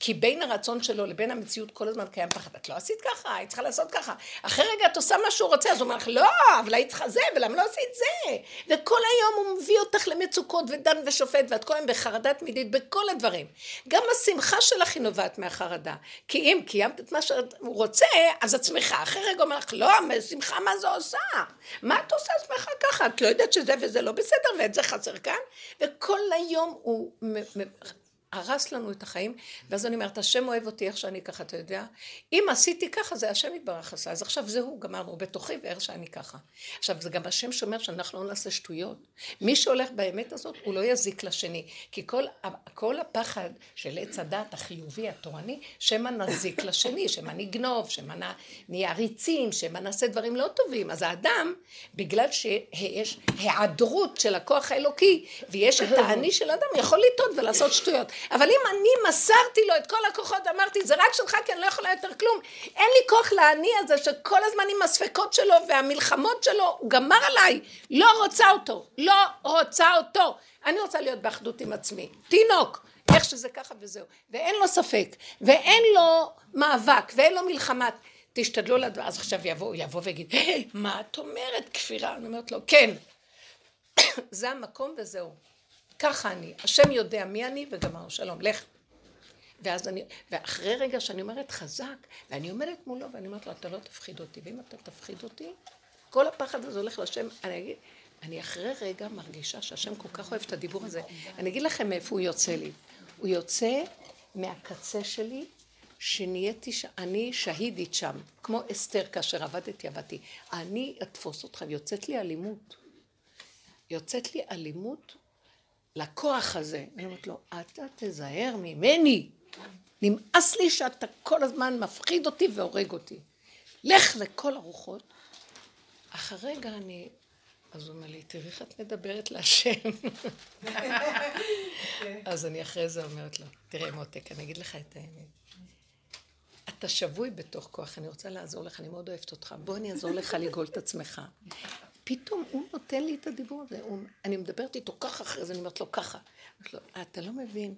כי בין הרצון שלו לבין המציאות כל הזמן קיים פחד. את לא עשית ככה, היית צריכה לעשות ככה. אחרי רגע את עושה מה שהוא רוצה, אז הוא אומר לך, לא, אבל היית צריכה זה, ולמה לא עשית זה? וכל היום הוא מביא אותך למצוקות ודן ושופט, ואת כל היום בחרדה תמידית בכל הדברים. גם השמחה שלך היא נובעת מהחרדה. כי אם קיימת את מה שהוא רוצה, אז את שמחה. אחרי רגע הוא אומר לך, לא, שמחה מה זה עושה? מה את עושה שמחה ככה? את לא יודעת שזה וזה לא בסדר, ואת זה חסר כאן? וכל היום הוא הרס לנו את החיים, ואז אני אומרת, השם אוהב אותי איך שאני ככה, אתה יודע? אם עשיתי ככה, זה השם יתברך עשה, אז עכשיו זהו, גמרנו, בתוכי ואיך שאני ככה. עכשיו, זה גם השם שאומר שאנחנו לא נעשה שטויות. מי שהולך באמת הזאת, הוא לא יזיק לשני. כי כל, כל הפחד של עץ הדת החיובי, התורני, שמא נזיק לשני, שמא נגנוב, שמא נהיה עריצים, שמא נעשה דברים לא טובים. אז האדם, בגלל שיש היעדרות של הכוח האלוקי, ויש את האני של האדם, יכול לטעות ולעשות שטויות. אבל אם אני מסרתי לו את כל הכוחות, אמרתי, זה רק שלך כי אני לא יכולה יותר כלום. אין לי כוח לעני הזה שכל הזמן עם הספקות שלו והמלחמות שלו, הוא גמר עליי. לא רוצה אותו. לא רוצה אותו. אני רוצה להיות באחדות עם עצמי. תינוק. איך שזה ככה וזהו. ואין לו ספק. ואין לו מאבק. ואין לו מלחמה. תשתדלו לדבר. אז עכשיו יבוא, יבוא ויגיד, מה את אומרת כפירה? אני אומרת לו, כן. *coughs* זה המקום וזהו. ככה אני, השם יודע מי אני וגמרנו, שלום, לך. ואז אני, ואחרי רגע שאני אומרת חזק, ואני עומדת מולו ואני אומרת לו, אתה לא תפחיד אותי, ואם אתה תפחיד אותי, כל הפחד הזה הולך לשם, אני אגיד, אני אחרי רגע מרגישה שהשם כל כך אוהב את הדיבור הזה. אני אגיד לכם מאיפה הוא יוצא לי. הוא יוצא מהקצה שלי, שנהייתי. אני שהידית שם, כמו אסתר כאשר עבדתי, עבדתי. אני אתפוס אותך, ויוצאת לי אלימות. יוצאת לי אלימות לכוח הזה. אני אומרת לו, אתה תזהר ממני. נמאס לי שאתה כל הזמן מפחיד אותי והורג אותי. לך לכל הרוחות. אחרי רגע אני... אז הוא אומר לי, תראי איך את מדברת להשם. *laughs* אז אני אחרי זה אומרת לו, תראה מותק, אני אגיד לך את האמת. אתה שבוי בתוך כוח, אני רוצה לעזור לך, אני מאוד אוהבת אותך. בוא אני אעזור לך לגאול את עצמך. פתאום הוא נותן לי את הדיבור הזה, הוא, אני מדברת איתו ככה אחרי זה, אני אומרת לו ככה. אומרת לו, אתה לא מבין,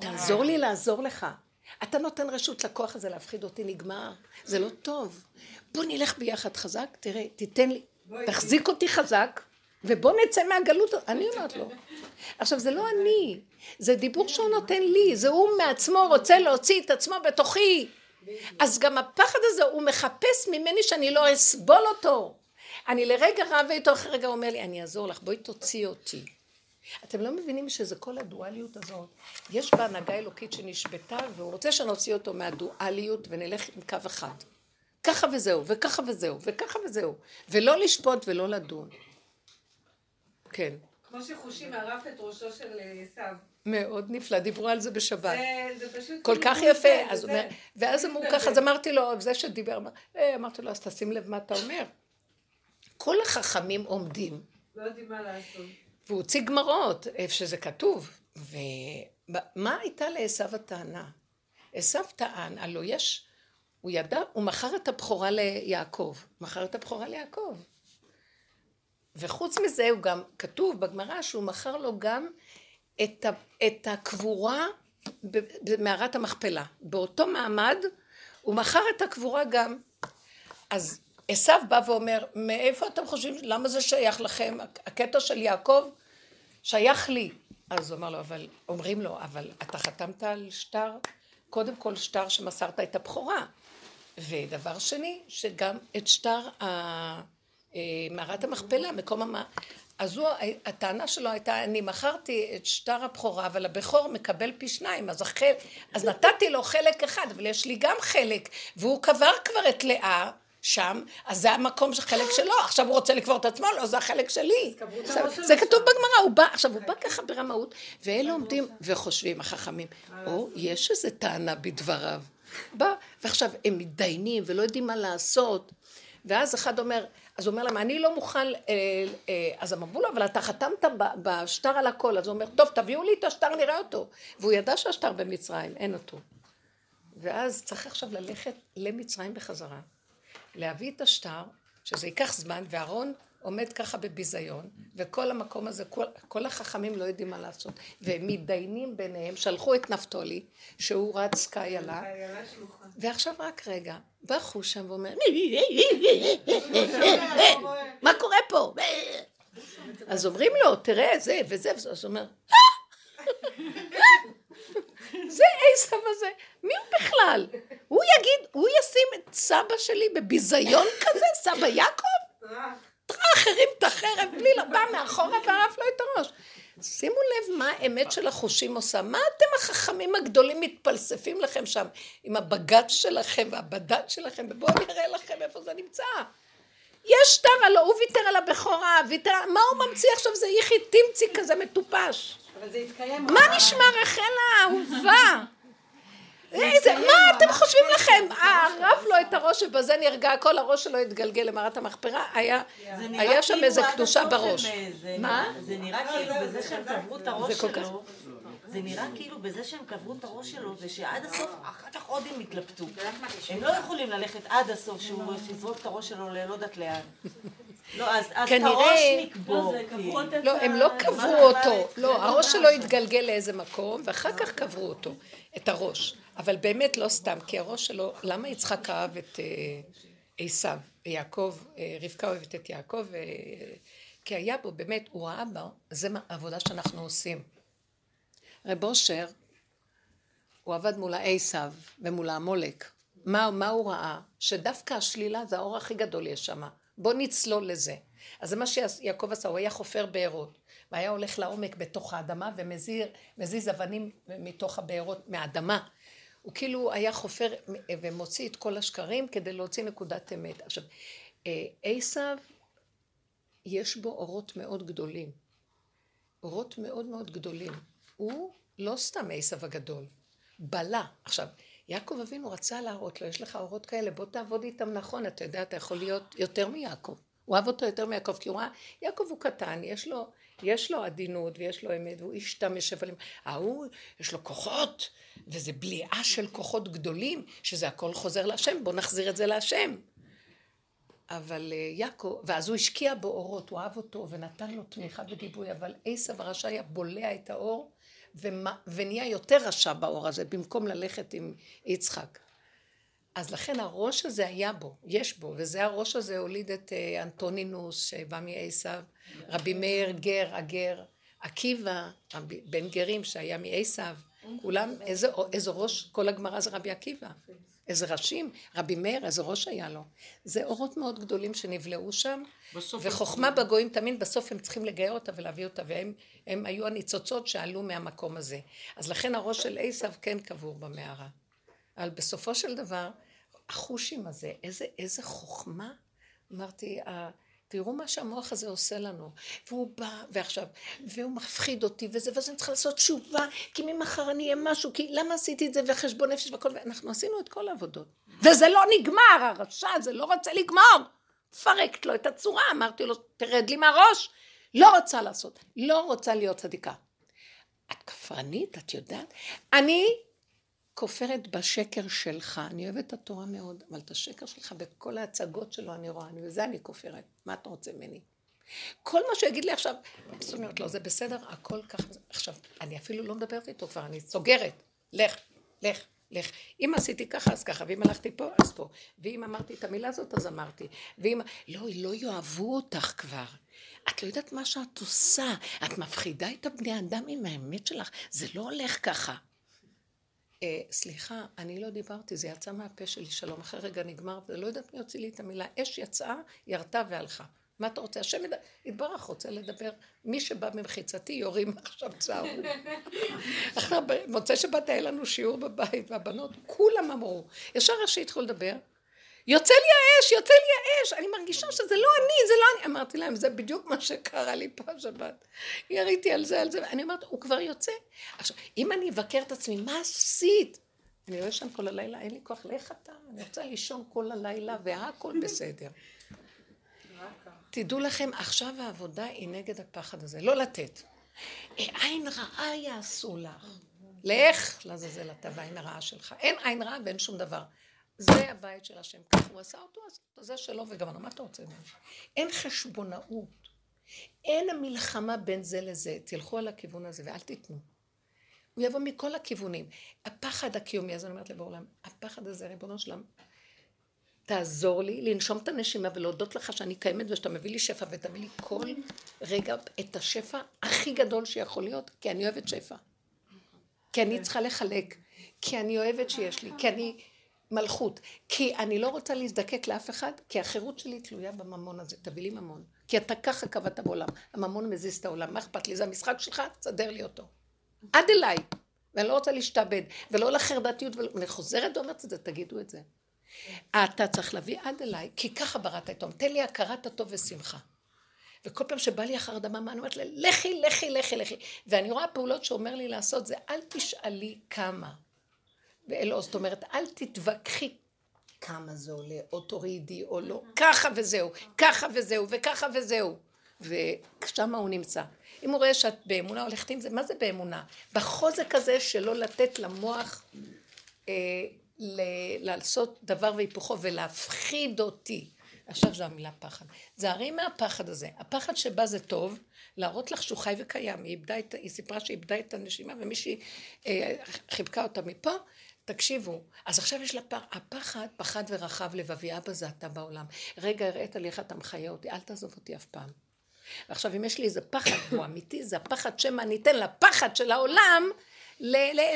תעזור לי לעזור לך. אתה נותן רשות לכוח הזה להפחיד אותי, נגמר. זה לא טוב. בוא נלך ביחד חזק, תראה, תיתן לי, תחזיק אותי חזק, ובוא נצא מהגלות. אני אומרת לו. עכשיו, זה לא אני, זה דיבור שהוא נותן לי, זה הוא מעצמו רוצה להוציא את עצמו בתוכי. אז גם הפחד הזה, הוא מחפש ממני שאני לא אסבול אותו. אני לרגע רבה איתו, אחרי רגע אומר לי, אני אעזור לך, בואי תוציא אותי. אתם לא מבינים שזה כל הדואליות הזאת, יש בה הנהגה אלוקית שנשבתה, והוא רוצה שנוציא אותו מהדואליות ונלך עם קו אחד. ככה וזהו, וככה וזהו, וככה וזהו. ולא לשפוט ולא לדון. כן. כמו שחושי מערף את ראשו של עשיו. מאוד נפלא, דיברו על זה בשבת. זה, זה פשוט... כל כך יפה. אז אומר, ואז אמרו ככה, אז אמרתי לו, זה שדיבר, אה, אמרתי לו, אז תשים לב מה אתה אומר. כל החכמים עומדים. לא יודעים מה לעשות. והוא הוציא גמרות, איפה שזה כתוב. ומה הייתה לעשו הטענה? עשו טען, הלוא יש, הוא ידע, הוא מכר את הבכורה ליעקב. מכר את הבכורה ליעקב. וחוץ מזה, הוא גם, כתוב בגמרא שהוא מכר לו גם את, ה, את הקבורה במערת המכפלה. באותו מעמד, הוא מכר את הקבורה גם. אז עשו בא ואומר, מאיפה אתם חושבים, למה זה שייך לכם? הקטע של יעקב שייך לי. אז הוא אמר לו, אבל, אומרים לו, אבל אתה חתמת על שטר, קודם כל שטר שמסרת את הבכורה. ודבר שני, שגם את שטר אה, מערת המכפלה, מקום המ... אז הוא, הטענה שלו הייתה, אני מכרתי את שטר הבכורה, אבל הבכור מקבל פי שניים, אז, החל, אז נתתי לו חלק אחד, אבל יש לי גם חלק, והוא קבר כבר את לאה שם, אז זה המקום של חלק שלו, עכשיו הוא רוצה לקבור את עצמו, לא, זה החלק שלי. זה, כתוב. בגמרא, הוא בא, עכשיו הוא בא ככה ברמאות, ואלה עומדים וחושבים, החכמים, או, יש איזה טענה בדבריו. בא, ועכשיו הם מתדיינים ולא יודעים מה לעשות, ואז אחד אומר, אז הוא אומר להם, אני לא מוכן, אה, אה, אז הם אמרו לו, אבל אתה חתמת בשטר על הכל, אז הוא אומר, טוב, תביאו לי את השטר, נראה אותו. והוא ידע שהשטר במצרים, אין אותו. ואז צריך עכשיו ללכת למצרים בחזרה, להביא את השטר, שזה ייקח זמן, ואהרון עומד ככה בביזיון, וכל המקום הזה, כל, כל החכמים לא יודעים מה לעשות, והם מתדיינים ביניהם, שלחו את נפתולי, שהוא רץ שלוחה. ועכשיו רק רגע, בא חוש שם ואומר, מה קורה פה? אז אומרים לו, תראה, זה וזה, אז הוא אומר, זה עשב הזה, מי הוא בכלל? הוא יגיד, הוא ישים את סבא שלי בביזיון כזה, סבא יעקב? טראח. טראח, הרים את החרב, בלי, לא- בא מאחורה וערף לו את הראש. שימו לב מה האמת של החושים עושה. מה אתם החכמים הגדולים מתפלספים לכם שם עם הבג"ץ שלכם והבד"ץ שלכם, ובואו נראה לכם איפה זה נמצא. יש שטר, הלוא הוא ויתר על הבכורה, ויתר, מה הוא ממציא עכשיו? זה יחי תמצי כזה מטופש. אבל זה התקיים. מה נשמע רחלה האהובה? *laughs* איזה, מה אתם חושבים לכם? ערף לו את הראש ובזה נרגע, כל הראש שלו התגלגל למערת המכפרה, היה שם כאילו איזה קדושה בראש. זה מה? זה נראה כאילו בזה שהם קברו את הראש שלו, זה נראה כאילו בזה שהם קברו את הראש שלו, ושעד הסוף, אחר כך עוד הם התלבטו. הם לא יכולים ללכת עד הסוף, שהוא יזרוק את הראש שלו ללא יודעת לאן. לא, אז את הראש נקבור. כאילו. לא, הם לא קברו אותו. לא, הראש שלו התגלגל לאיזה מקום, ואחר כך קברו אותו, את הראש. אבל באמת לא סתם, כי הראש שלו, למה יצחק אהב את אה, עשיו, יעקב, אה, רבקה אוהבת את יעקב, אה, כי היה בו, באמת, הוא ראה בו, זה העבודה שאנחנו עושים. רב אושר, הוא עבד מול העשיו ומול העמולק. מה, מה הוא ראה? שדווקא השלילה זה האור הכי גדול יש שם. בוא נצלול לזה. אז זה מה שיעקב עשה, הוא היה חופר בארות. והיה הולך לעומק בתוך האדמה ומזיז אבנים מתוך הבארות, מהאדמה. הוא כאילו היה חופר ומוציא את כל השקרים כדי להוציא נקודת אמת. עכשיו, אה, עשיו, יש בו אורות מאוד גדולים. אורות מאוד מאוד גדולים. הוא לא סתם עשיו הגדול, בלה. עכשיו, יעקב אבינו רצה להראות לו, יש לך אורות כאלה, בוא תעבוד איתם נכון, אתה יודע, אתה יכול להיות יותר מיעקב. הוא אהב אותו יותר מיעקב, כי הוא ראה, יעקב הוא קטן, יש לו, יש לו עדינות ויש לו אמת, והוא איש תם יושב עליהם. ההוא, יש לו כוחות, וזה בליעה של כוחות גדולים, שזה הכל חוזר להשם, בוא נחזיר את זה להשם. אבל אה, יעקב, ואז הוא השקיע בו אורות, הוא אהב אותו ונתן לו תמיכה וגיבוי, אבל עשב הרשע היה בולע את האור ומה, ונהיה יותר רשע באור הזה, במקום ללכת עם יצחק. אז לכן הראש הזה היה בו, יש בו, וזה הראש הזה הוליד את אה, אנטונינוס שבא מעשיו, רבי מאיר גר, הגר, עקיבא, רבי- בן גרים שהיה מעשיו, כולם, איזה, איזה ראש, כל הגמרא זה רבי עקיבא. איזה ראשים, רבי מאיר, איזה ראש היה לו. זה אורות מאוד גדולים שנבלעו שם, וחוכמה בגויים תמיד בסוף הם צריכים לגייר אותה ולהביא אותה, והם הם היו הניצוצות שעלו מהמקום הזה. אז לכן הראש של עשיו כן קבור במערה. אבל בסופו של דבר, החושים הזה, איזה, איזה חוכמה, אמרתי, "אה, תראו מה שהמוח הזה עושה לנו. והוא בא, ועכשיו, והוא מפחיד אותי, וזה, ואז אני צריכה לעשות תשובה, כי ממחר אני אהיה משהו, כי למה עשיתי את זה, וחשבון נפש והכל, ואנחנו עשינו את כל העבודות. וזה לא נגמר, הרשע הזה לא רוצה לגמור. מפרקת לו את הצורה, אמרתי לו, תרד לי מהראש. לא רוצה לעשות, לא רוצה להיות צדיקה. את כפרנית, את יודעת? אני כופרת בשקר שלך. אני אוהבת את התורה מאוד, אבל את השקר שלך בכל ההצגות שלו אני רואה, אני, וזה אני כופרת. מה אתה רוצה ממני? כל מה שהוא יגיד לי עכשיו, זאת אומרת, לא, זה בסדר, הכל ככה. עכשיו, אני אפילו לא מדברת איתו כבר, אני סוגרת. לך, לך, לך. אם עשיתי ככה, אז ככה, ואם הלכתי פה, אז פה. ואם אמרתי את המילה הזאת, אז אמרתי. ואם... לא, לא יאהבו אותך כבר. את לא יודעת מה שאת עושה. את מפחידה את הבני אדם עם האמת שלך. זה לא הולך ככה. אה, סליחה, אני לא דיברתי, זה יצא מהפה שלי, שלום, אחרי רגע נגמר, ולא יודעת מי הוציא לי את המילה. אש יצאה, ירתה והלכה. מה אתה רוצה? השם יתברך רוצה לדבר. מי שבא ממחיצתי יורים *laughs* עכשיו צערו. *laughs* אחר מוצא שבת היה לנו שיעור בבית, והבנות כולם אמרו, ישר איך שהתחילו לדבר, יוצא לי האש, יוצא לי האש, אני מרגישה שזה לא אני, זה לא אני. אמרתי להם, זה בדיוק מה שקרה לי פעם שבת. יריתי על זה, על זה, ואני אומרת, הוא כבר יוצא. עכשיו, אם אני אבקר את עצמי, מה עשית? אני לא ישן כל הלילה, אין לי כוח, לך אתה, אני רוצה לישון כל הלילה, והכל בסדר. תדעו לכם, עכשיו העבודה היא נגד הפחד הזה, לא לתת. עין רעה יעשו לך. לך לעזאזל אתה והעין הרעה שלך. אין עין רעה ואין שום דבר. זה הבית של השם, כך הוא עשה אותו, אז זה שלו וגמרנו, מה אתה רוצה ממנו? אין חשבונאות, אין המלחמה בין זה לזה, תלכו על הכיוון הזה ואל תיתנו. הוא יבוא מכל הכיוונים. הפחד הקיומי, אז אני אומרת לבוא עולם, הפחד הזה, ריבונו שלם, תעזור לי לנשום את הנשימה ולהודות לך שאני קיימת ושאתה מביא לי שפע ותביא לי כל רגע את השפע הכי גדול שיכול להיות, כי אני אוהבת שפע. כי אני צריכה לחלק, כי אני אוהבת שיש לי, כי אני מלכות, כי אני לא רוצה להזדקק לאף אחד, כי החירות שלי תלויה בממון הזה, תביא לי ממון. כי אתה ככה קבעת בעולם, הממון מזיז את העולם, מה אכפת לי? זה המשחק שלך, תסדר לי אותו. עד אליי. ואני לא רוצה להשתעבד, ולא לחרדתיות, ואני חוזרת ואומרת את זה, תגידו את זה. אתה צריך להביא עד אליי, כי ככה בראת את תן לי הכרת הטוב ושמחה. וכל פעם שבא לי החרדמה, מה אני אומרת לה, לכי, לכי, לכי, לכי. ואני רואה פעולות שאומר לי לעשות זה, אל תשאלי כמה. ואלו, זאת אומרת, אל תתווכחי כמה זה עולה, או תורידי או לא, ככה וזהו, ככה וזהו, וככה וזהו. ושם הוא נמצא. אם הוא רואה שאת באמונה הולכת עם זה, מה זה באמונה? בחוזק הזה שלא לתת למוח אה, ל- לעשות דבר והיפוכו ולהפחיד אותי. עכשיו זו המילה פחד. זהרי מהפחד הזה. הפחד שבא זה טוב, להראות לך שהוא חי וקיים. היא, את, היא סיפרה שהיא איבדה את הנשימה ומישהי אה, חיבקה אותה מפה. תקשיבו, אז עכשיו יש לה פחד, הפחד פחד ורחב לבבי, אבא זה אתה בעולם. רגע, הראית לי איך אתה מחיה אותי, אל תעזוב אותי אף פעם. ועכשיו אם יש לי איזה פחד, *coughs* הוא אמיתי, זה הפחד שמא אני אתן לפחד של העולם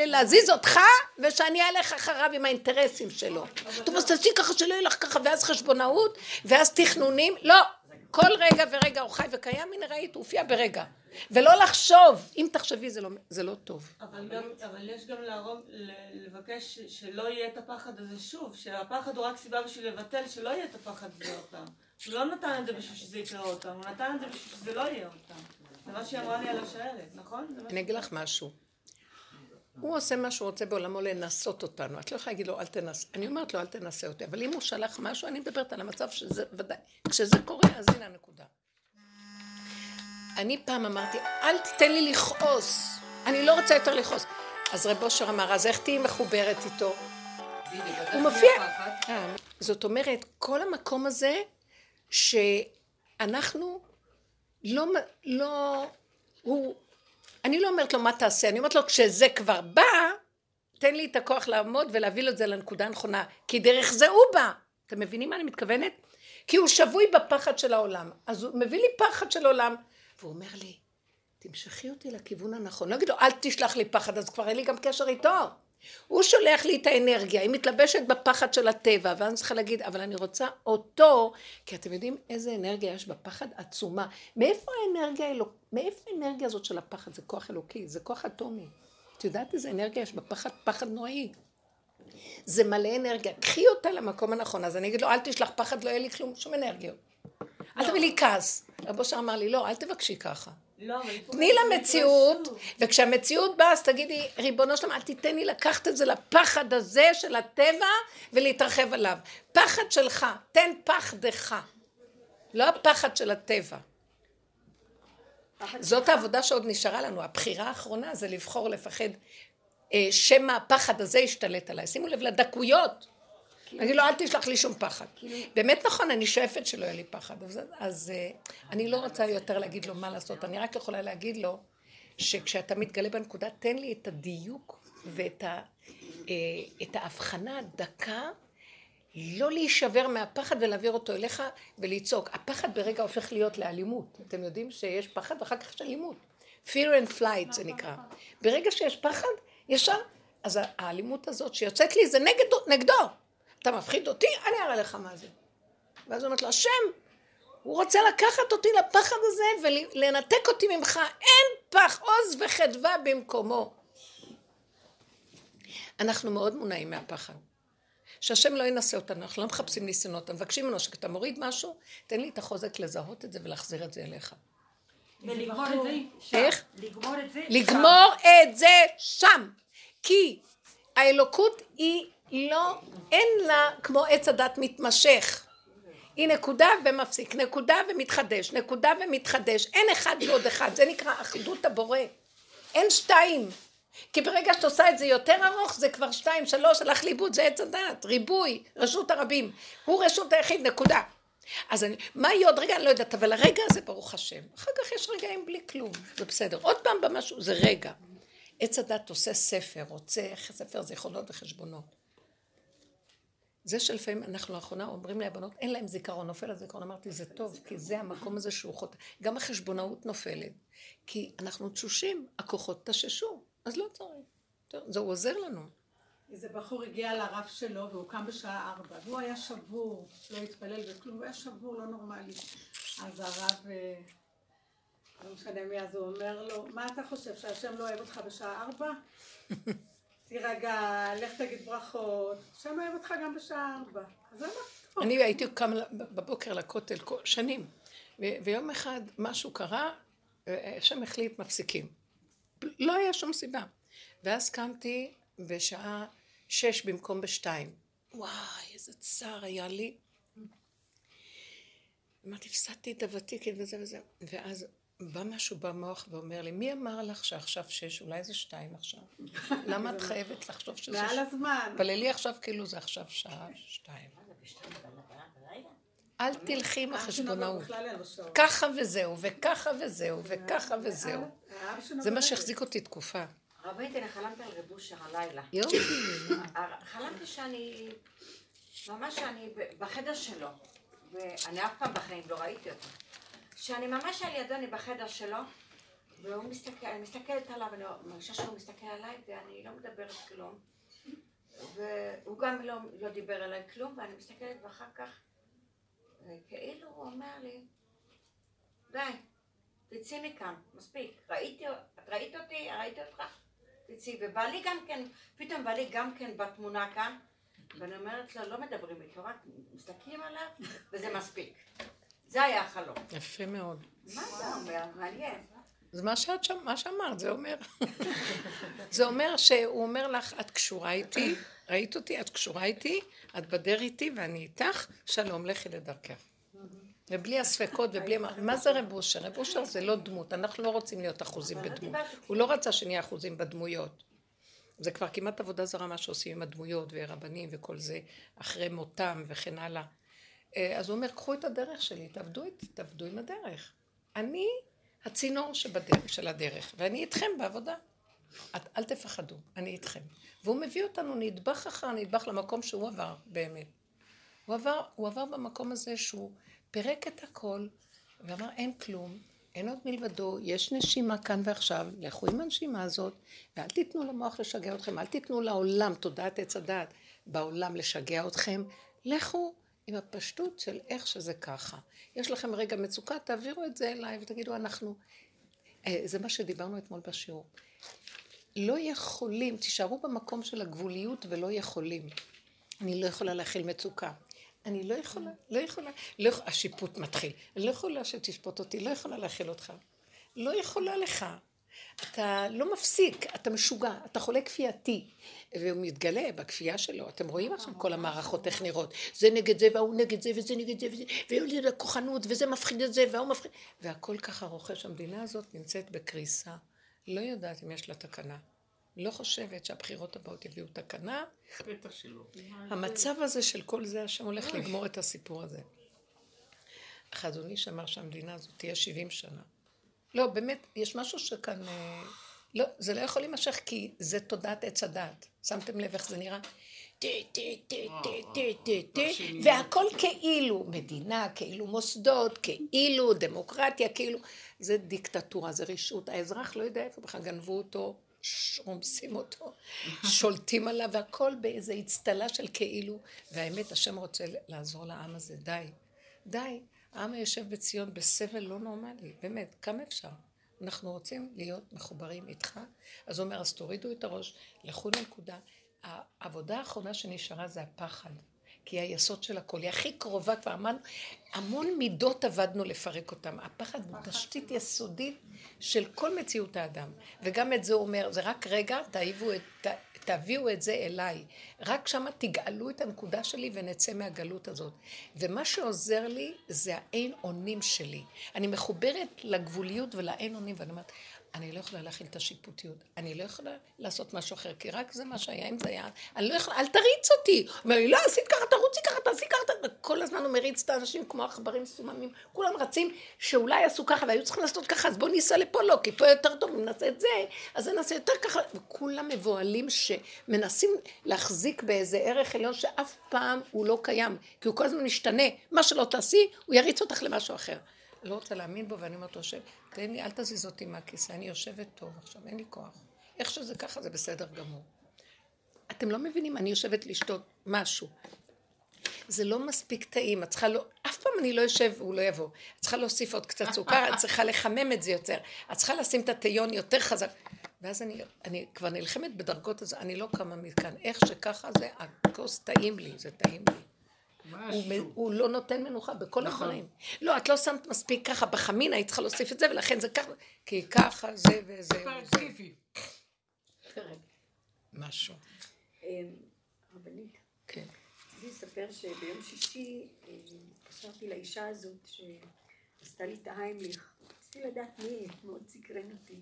להזיז אותך, ושאני אלך אחריו עם האינטרסים שלו. טוב, אז תעשי ככה שלא יהיה לך ככה, ואז חשבונאות, ואז תכנונים. לא, כל רגע ורגע הוא חי וקיים, הנה ראית, הוא הופיע ברגע. ולא לחשוב, אם תחשבי זה לא, זה לא טוב. אבל, גם, אבל יש גם להרוג, לבקש שלא יהיה את הפחד הזה שוב, שהפחד הוא רק סיבה בשביל לבטל, שלא יהיה את הפחד הזה עוד פעם. הוא לא נתן את זה בשביל שזה יקרה עוד פעם, הוא נתן את זה בשביל שזה לא יהיה עוד פעם. זה מה שהיא אמרה לי על השערת, נכון? אני אגיד לך משהו. הוא עושה מה שהוא רוצה בעולמו לנסות אותנו. את לא יכולה להגיד לו, אל תנסה. אני אומרת לו, אל תנסה אותי. אבל אם הוא שלח משהו, אני מדברת על המצב שזה ודאי. כשזה קורה, אז הנה הנקודה. אני פעם אמרתי, אל תיתן לי לכעוס. אני לא רוצה יותר לכעוס. אז רב אושר אמר, אז איך תהיי מחוברת איתו? הוא מופיע. אה, זאת אומרת, כל המקום הזה, שאנחנו לא, לא, הוא אני לא אומרת לו מה תעשה, אני אומרת לו כשזה כבר בא, תן לי את הכוח לעמוד ולהביא לו את זה לנקודה הנכונה, כי דרך זה הוא בא. אתם מבינים מה אני מתכוונת? כי הוא שבוי בפחד של העולם. אז הוא מביא לי פחד של עולם, והוא אומר לי, תמשכי אותי לכיוון הנכון. לא אגיד לו, אל תשלח לי פחד, אז כבר אין לי גם קשר איתו. הוא שולח לי את האנרגיה, היא מתלבשת בפחד של הטבע, ואני צריכה להגיד, אבל אני רוצה אותו, כי אתם יודעים איזה אנרגיה יש בפחד עצומה. מאיפה האנרגיה האלוק... מאיפה האנרגיה הזאת של הפחד? זה כוח אלוקי, זה כוח אטומי. את יודעת איזה אנרגיה יש בפחד? פחד נוראי. זה מלא אנרגיה. קחי אותה למקום הנכון. אז אני אגיד לו, אל תשלח פחד, לא יהיה לי כלום, שום אנרגיות. אל תביא לי כעס. רבו שר אמר לי, לא, אל תבקשי ככה. לא, תני למציאות, וכשהמציאות באה אז תגידי, ריבונו שלמה, אל תיתן לי לקחת את זה לפחד הזה של הטבע ולהתרחב עליו. פחד שלך, תן פחדך. לא הפחד של הטבע. זאת העבודה שעוד נשארה לנו. הבחירה האחרונה זה לבחור לפחד אה, שמא הפחד הזה ישתלט עליי. שימו לב לדקויות. כאילו- אני לא, אל תשלח לי שום פחד. כאילו- באמת נכון, אני שואפת שלא יהיה לי פחד. אז אה, אני לא רוצה יותר להגיד לו מה לעשות, אני רק יכולה להגיד לו שכשאתה מתגלה בנקודה, תן לי את הדיוק ואת אה, את ההבחנה הדקה, לא להישבר מהפחד ולהעביר אותו אליך ולצעוק. הפחד ברגע הופך להיות לאלימות. אתם יודעים שיש פחד ואחר כך יש אלימות. fear and flight זה נקרא. ברגע שיש פחד, ישר, אז האלימות הזאת שיוצאת לי זה נגד, נגדו. אתה מפחיד אותי, אני אראה לך מה זה. ואז אומרת לו, השם, הוא רוצה לקחת אותי לפחד הזה ולנתק אותי ממך. אין פח עוז וחדווה במקומו. אנחנו מאוד מונעים מהפחד. שהשם לא ינסה אותנו, אנחנו לא מחפשים ניסיונות, אנחנו מבקשים ממנו שכשאתה מוריד משהו, תן לי את החוזק לזהות את זה ולהחזיר את זה אליך. ולגמור את זה שם. איך? לגמור את זה שם. לגמור את זה שם. כי האלוקות היא לא, אין לה כמו עץ הדת מתמשך. היא נקודה ומפסיק, נקודה ומתחדש, נקודה ומתחדש. אין אחד ועוד אחד, זה נקרא אחדות הבורא. אין שתיים. כי ברגע שאת עושה את זה יותר ארוך, זה כבר שתיים, שלוש, הלך לאיבוד, זה עץ הדעת, ריבוי, רשות הרבים. הוא רשות היחיד, נקודה. אז אני, מה יהיה עוד רגע, אני לא יודעת, אבל הרגע הזה ברוך השם. אחר כך יש רגעים בלי כלום, זה בסדר. עוד פעם במשהו, זה רגע. עץ הדת עושה ספר, רוצה ספר זיכרונות וחשבונות. זה שלפעמים אנחנו לאחרונה אומרים לבנות, אין להם זיכרון, נופל הזיכרון, אמרתי זה טוב, כי זה המקום הזה שהוא חוטא, גם החשבונאות נופלת, כי אנחנו תשושים, הכוחות תששו, אז לא צריך, זה עוזר לנו. איזה בחור הגיע לרב שלו והוא קם בשעה ארבע והוא היה שבור, לא התפלל וכלום, הוא היה שבור, לא נורמלי. אז הרב, אה, לא משנה מי, אז הוא אומר לו, מה אתה חושב, שהשם לא אוהב אותך בשעה ארבע? *laughs* תירגע, לך תגיד ברכות, השם אוהב אותך גם בשעה ארבע. אני הייתי קם בבוקר לכותל שנים, ויום אחד משהו קרה, השם החליט מפסיקים. לא היה שום סיבה. ואז קמתי בשעה שש במקום בשתיים. וואי, איזה צער היה לי. אמרתי, הפסדתי את הוותיקים וזה וזה. ואז בא משהו במוח ואומר לי, מי אמר לך שעכשיו שש, אולי זה שתיים עכשיו? *laughs* למה את חייבת לחשוב שזה שש? מעל הזמן. פללי עכשיו כאילו זה עכשיו שעה שתיים. אל תלכי עם החשבונאות. ככה וזהו, וככה וזהו, וככה וזהו. זה מה שהחזיק אותי תקופה. רבית, אני חלמתי על רב אושר הלילה. יופי. חלמתי שאני, ממש שאני בחדר שלו, ואני אף פעם בחיים לא ראיתי אותו. שאני ממש על ידו, אני בחדר שלו, והוא מסתכל, אני מסתכלת עליו, אני מרגישה שהוא מסתכל עליי, ואני לא מדברת כלום. והוא גם לא, לא דיבר עליי כלום, ואני מסתכלת, ואחר כך, כאילו הוא אומר לי, די, תצאי מכאן, מספיק. ראיתי, את ראית אותי, ראיתי אותך, תצאי. ובא לי גם כן, פתאום בא לי גם כן בתמונה כאן, ואני אומרת לו, לא מדברים איתו, רק מסתכלים עליו, וזה מספיק. זה היה החלום. יפה מאוד. מה זה אומר? מעניין. זה מה, שאת, שם, מה שאמרת, זה אומר. *laughs* זה אומר שהוא אומר לך, את קשורה איתי, ראית אותי, את קשורה איתי, את בדר איתי ואני איתך, שלום, לכי לדרכך. ובלי הספקות ובלי... מה זה רב אושר? רב אושר זה לא דמות, אנחנו לא רוצים להיות אחוזים בדמות. הוא לא רצה שנהיה אחוזים בדמויות. זה כבר כמעט עבודה זרה מה שעושים עם הדמויות ורבנים וכל זה, אחרי מותם וכן הלאה. אז הוא אומר, קחו את הדרך שלי, תעבדו, תעבדו עם הדרך. אני הצינור שבדרך, של הדרך, ואני איתכם בעבודה. את, אל תפחדו, אני איתכם. והוא מביא אותנו נדבך אחר נדבך למקום שהוא עבר, באמת. הוא עבר, הוא עבר במקום הזה שהוא פירק את הכל, ואמר אין כלום, אין עוד מלבדו, יש נשימה כאן ועכשיו, לכו עם הנשימה הזאת, ואל תיתנו למוח לשגע אתכם, אל תיתנו לעולם, תודעת עץ הדעת, בעולם לשגע אתכם, לכו עם הפשטות של איך שזה ככה. יש לכם רגע מצוקה, תעבירו את זה אליי ותגידו, אנחנו... אה, זה מה שדיברנו אתמול בשיעור. לא יכולים, תישארו במקום של הגבוליות ולא יכולים. אני לא יכולה להכיל מצוקה. אני לא יכולה, לא יכולה, לא, השיפוט מתחיל. אני לא יכולה שתשפוט אותי, לא יכולה להכיל אותך. לא יכולה לך. אתה לא מפסיק, אתה משוגע, אתה חולה כפייתי. והוא מתגלה בכפייה שלו, אתם רואים עכשיו כל המערכות איך נראות. זה נגד זה, והוא נגד זה, וזה נגד זה, וזה, וזה כוחנות, וזה מפחיד את זה, והוא מפחיד... והכל ככה רוכש. המדינה הזאת נמצאת בקריסה. לא יודעת אם יש לה תקנה. לא חושבת שהבחירות הבאות יביאו תקנה. בטח שלא. המצב הזה של כל זה, השם הולך לגמור את הסיפור הזה. החזון איש אמר שהמדינה הזאת תהיה 70 שנה. לא, באמת, יש משהו שכאן, אה, לא, זה לא יכול להימשך כי זה תודעת עץ הדעת. שמתם לב איך זה נראה? טה, טה, טה, טה, טה, טה, טה, והכל כאילו מדינה, כאילו מוסדות, כאילו דמוקרטיה, כאילו... זה דיקטטורה, זה רשעות. האזרח לא יודע איפה בכלל גנבו אותו, רומסים אותו, שולטים עליו, והכל באיזו אצטלה של כאילו. והאמת, השם רוצה לעזור לעם הזה, די. די. העם היושב בציון בסבל לא נורמלי, באמת, כמה אפשר? אנחנו רוצים להיות מחוברים איתך, אז הוא אומר, אז תורידו את הראש, לכו לנקודה. העבודה האחרונה שנשארה זה הפחד, כי היא היסוד של הכל, היא הכי קרובה, כבר אמרנו, המון מידות עבדנו לפרק אותם. הפחד הוא תשתית יסודית של כל מציאות האדם. וגם את זה הוא אומר, זה רק רגע, תאיבו את, תביאו את זה אליי. רק שמה תגאלו את הנקודה שלי ונצא מהגלות הזאת. ומה שעוזר לי זה האין אונים שלי. אני מחוברת לגבוליות ולאין אונים, ואני אומרת, אני לא יכולה להכיל את השיפוטיות, אני לא יכולה לעשות משהו אחר, כי רק זה מה שהיה, אם זה היה, אני לא יכולה, אל תריץ אותי. אומר לי, לא, עשית ככה, תרוצי ככה, תעשי ככה, כל הזמן הוא מריץ את האנשים כמו עכברים מסוממים, כולם רצים שאולי עשו ככה והיו צריכים לעשות ככה, אז בואו ניסע לפה, לא, כי פה יותר טוב, אם נעשה את זה, אז נעשה יותר ככה, וכולם מבוהלים שמנסים להחזיק באיזה ערך עליון שאף פעם הוא לא קיים, כי הוא כל הזמן משתנה, מה שלא תעשי, הוא יריץ אותך למשהו אחר. לא רוצה להאמין בו, ואני אומרת לו, תן לי, אל תזיז אותי מהכיסא, אני יושבת טוב עכשיו, אין לי כוח. איך שזה ככה זה בסדר גמור. אתם לא מבינים, אני יושבת לשתות משהו. זה לא מספיק טעים, את צריכה לא, אף פעם אני לא יושב והוא לא יבוא. את צריכה להוסיף עוד קצת סוכר, את צריכה לחמם את זה יותר. את צריכה לשים את הטיון יותר חזק. ואז אני, אני כבר נלחמת בדרגות הזה, אני לא קמה מכאן. איך שככה זה, הכוס טעים לי, זה טעים לי. הוא, הוא לא נותן מנוחה בכל נכון. הדברים. לא, את לא שמת מספיק ככה בחמין, היית צריכה להוסיף את זה, ולכן זה ככה, כי ככה זה וזה וזה. משהו. אמ, רבנית. רציתי לספר שביום שישי התקשרתי אה, לאישה הזאת שעשתה לי את ההיימליך. רציתי לדעת מי היא, מאוד סקרן אותי.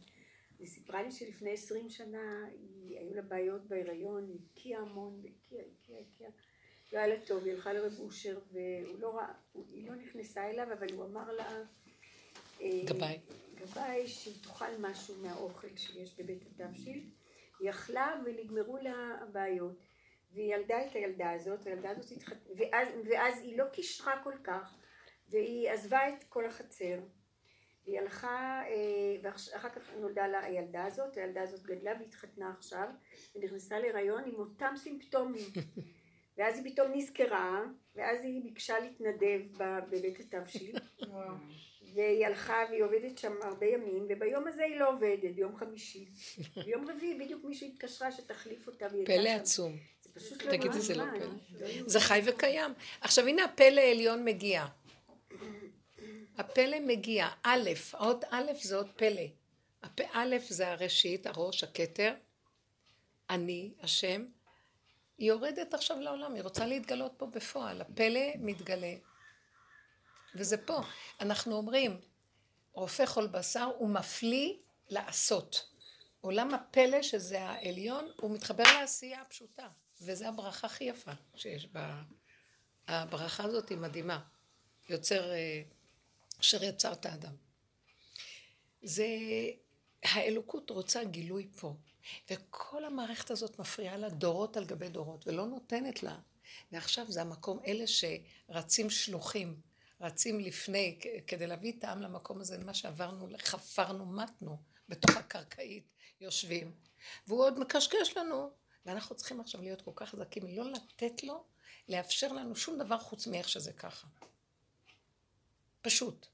היא סיפרה לי שלפני עשרים שנה היו לה בעיות בהיריון, היא הקיאה המון, והקיאה, הקיאה, הקיאה. לא היה לה טוב, היא הלכה לרב אושר, והוא לא ראה, היא לא נכנסה אליו, אבל הוא אמר לה... אה, גבאי. גבאי, שהיא תאכל משהו מהאוכל שיש בבית התבשיל. היא אכלה ונגמרו לה הבעיות. והיא ילדה את הילדה הזאת, והילדה הזאת התחתנה, ואז, ואז היא לא קישרה כל כך, והיא עזבה את כל החצר. והיא הלכה, אה, ואחר כך נולדה לה הילדה הזאת, הילדה הזאת גדלה והתחתנה עכשיו, ונכנסה להיריון עם אותם סימפטומים. *laughs* ואז היא פתאום נזכרה, ואז היא ביקשה להתנדב בבית התבשיל. *laughs* והיא הלכה והיא עובדת שם הרבה ימים, וביום הזה היא לא עובדת, ביום חמישי. *laughs* ביום רביעי בדיוק מישהי התקשרה שתחליף אותה. פלא עצום. לא תגידי, זה לא פלא. זה חי וקיים. עכשיו הנה הפלא העליון מגיע. הפלא מגיע. א', האות א' זה אות פלא. א' זה הראשית, הראש, הכתר. אני, השם. היא יורדת עכשיו לעולם, היא רוצה להתגלות פה בפועל. הפלא מתגלה. וזה פה. אנחנו אומרים, רופא חול בשר הוא מפליא לעשות. עולם הפלא, שזה העליון, הוא מתחבר לעשייה הפשוטה. וזו הברכה הכי יפה שיש בה. הברכה הזאת היא מדהימה. יוצר, אה, אשר יצר את האדם. זה, האלוקות רוצה גילוי פה. וכל המערכת הזאת מפריעה לה דורות על גבי דורות, ולא נותנת לה. ועכשיו זה המקום, אלה שרצים שלוחים, רצים לפני, כדי להביא את העם למקום הזה, מה שעברנו, חפרנו, מתנו, בתוך הקרקעית יושבים. והוא עוד מקשקש לנו, ואנחנו צריכים עכשיו להיות כל כך חזקים, לא לתת לו, לאפשר לנו שום דבר חוץ מאיך שזה ככה. פשוט.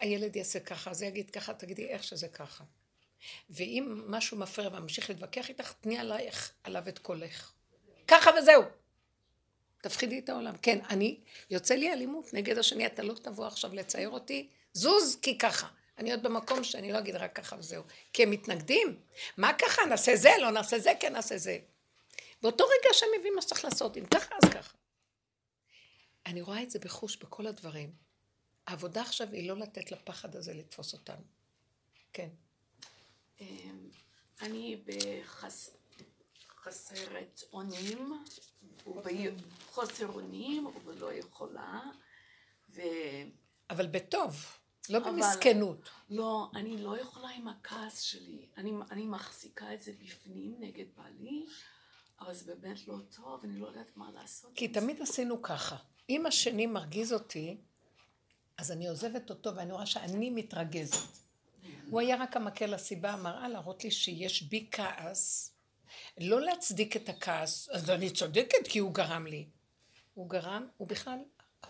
הילד יעשה ככה, זה יגיד ככה, תגידי איך שזה ככה. ואם משהו מפריע וממשיך להתווכח איתך, תני עלייך, עליו את קולך. ככה וזהו. תפחידי את העולם. כן, אני, יוצא לי אלימות נגד השני, אתה לא תבוא עכשיו לצייר אותי, זוז כי ככה. אני עוד במקום שאני לא אגיד רק ככה וזהו. כי הם מתנגדים. מה ככה? נעשה זה, לא נעשה זה, כן נעשה זה. באותו רגע שהם מבינים מה שצריך לעשות, אם ככה אז ככה. אני רואה את זה בחוש בכל הדברים. העבודה עכשיו היא לא לתת לפחד הזה לתפוס אותנו. כן. אמ, אני בחסרת אונים, ובחוסר אונים, ולא יכולה, ו... אבל בטוב. לא אבל- במסכנות. לא, אני לא יכולה עם הכעס שלי. אני, אני מחזיקה את זה בפנים נגד בעלי, אבל זה באמת לא טוב, אני לא יודעת מה לעשות. כי. תמיד עשינו ככה. אם השני מרגיז אותי, אז אני עוזבת אותו ואני רואה שאני מתרגזת. הוא היה רק המקל הסיבה המראה להראות לי שיש בי כעס. לא להצדיק את הכעס, אז אני צודקת כי הוא גרם לי. הוא גרם, הוא בכלל,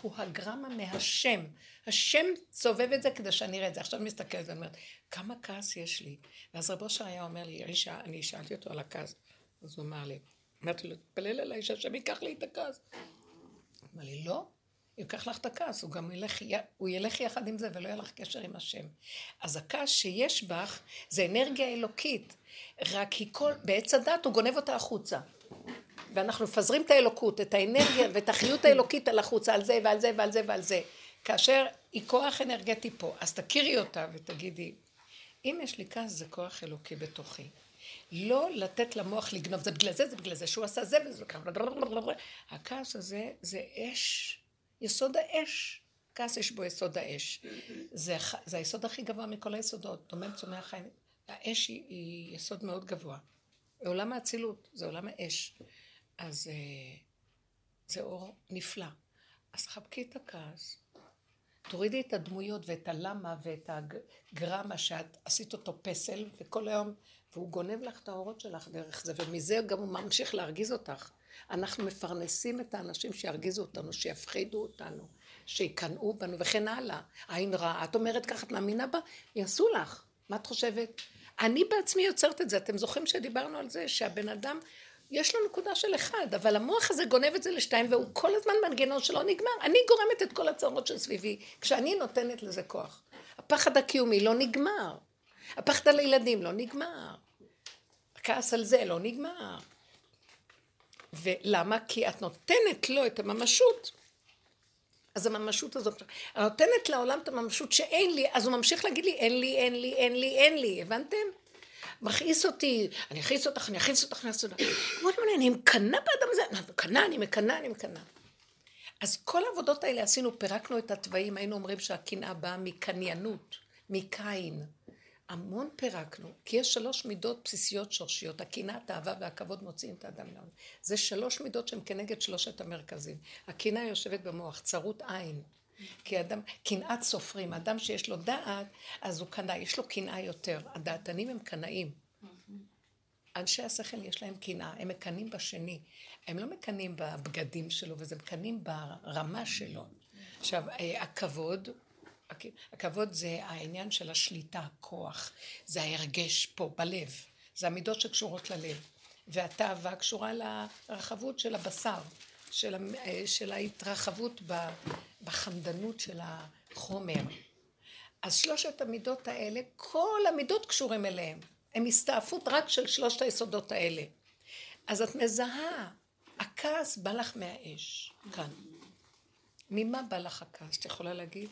הוא הגרמה מהשם. השם סובב את זה כדי שאני אראה את זה. עכשיו אני מסתכלת ואומרת, כמה כעס יש לי? ואז רב עושר היה אומר לי, אני שאלתי אותו על הכעס, אז הוא אמר לי, אמרתי לו, תתפלל עליי שהשם ייקח לי את הכעס. אמר לי, לא, ייקח לך את הכעס, הוא גם ילך, הוא ילך יחד עם זה ולא יהיה לך קשר עם השם. אז הכעס שיש בך זה אנרגיה אלוקית, רק היא כל, בעץ הדעת הוא גונב אותה החוצה. ואנחנו מפזרים את האלוקות, את האנרגיה ואת החיות האלוקית על החוצה, על זה ועל זה ועל זה ועל זה. כאשר היא כוח אנרגטי פה, אז תכירי אותה ותגידי, אם יש לי כעס זה כוח אלוקי בתוכי. לא לתת למוח לגנוב, זה בגלל זה, זה בגלל זה שהוא עשה זה וזה ככה. הכעס הזה זה אש, יסוד האש. כעס יש בו יסוד האש. זה, זה היסוד הכי גבוה מכל היסודות, דומם צומח חיים. האש היא, היא יסוד מאוד גבוה. עולם האצילות, זה עולם האש. אז אה, זה אור נפלא. אז חבקי את הכעס. תורידי את הדמויות ואת הלמה ואת הגרמה שאת עשית אותו פסל, וכל היום, והוא גונב לך את האורות שלך דרך זה, ומזה גם הוא ממשיך להרגיז אותך. אנחנו מפרנסים את האנשים שירגיזו אותנו, שיפחידו אותנו, שיקנאו בנו וכן הלאה. עין רעה, את אומרת ככה, את מאמינה בה? יעשו לך. מה את חושבת? אני בעצמי יוצרת את זה. אתם זוכרים שדיברנו על זה שהבן אדם, יש לו נקודה של אחד, אבל המוח הזה גונב את זה לשתיים, והוא כל הזמן מנגנון שלא נגמר. אני גורמת את כל הצרות של סביבי, כשאני נותנת לזה כוח. הפחד הקיומי לא נגמר. הפחד על הילדים לא נגמר. הכעס על זה לא נגמר. ולמה? כי את נותנת לו את הממשות. אז הממשות הזאת, אני נותנת לעולם את הממשות שאין לי, אז הוא ממשיך להגיד לי, אין לי, אין לי, אין לי, אין לי, הבנתם? מכעיס אותי, אני אכעיס אותך, אני אכעיס אותך, אני אכעיס אותך. הוא אומר לי, אני מקנאה באדם הזה, אני מקנאה, אני מקנאה, אני מקנאה. אז כל העבודות האלה עשינו, פירקנו את התוואים, היינו אומרים שהקנאה באה מקניינות, מקין. המון פירקנו, כי יש שלוש מידות בסיסיות שורשיות, הקנאה, התאווה והכבוד מוציאים את האדם לעולם. זה שלוש מידות שהן כנגד שלושת המרכזים. הקנאה יושבת במוח, צרות עין. כי אדם, קנאת סופרים, אדם שיש לו דעת, אז הוא קנאי, יש לו קנאה יותר. הדעתנים הם קנאים. אנשי השכל יש להם קנאה, הם מקנאים בשני. הם לא מקנאים בבגדים שלו, וזה מקנאים ברמה שלו. עכשיו, אה, הכבוד, הכ- הכבוד זה העניין של השליטה, הכוח. זה ההרגש פה, בלב. זה המידות שקשורות ללב. והתאווה קשורה לרחבות של הבשר, של, אה, של ההתרחבות בחמדנות של החומר. אז שלושת המידות האלה, כל המידות קשורים אליהם. הם הסתעפות רק של שלושת היסודות האלה. אז את מזהה, הכעס בא לך מהאש, כאן. ממה בא לך הכעס? את יכולה להגיד?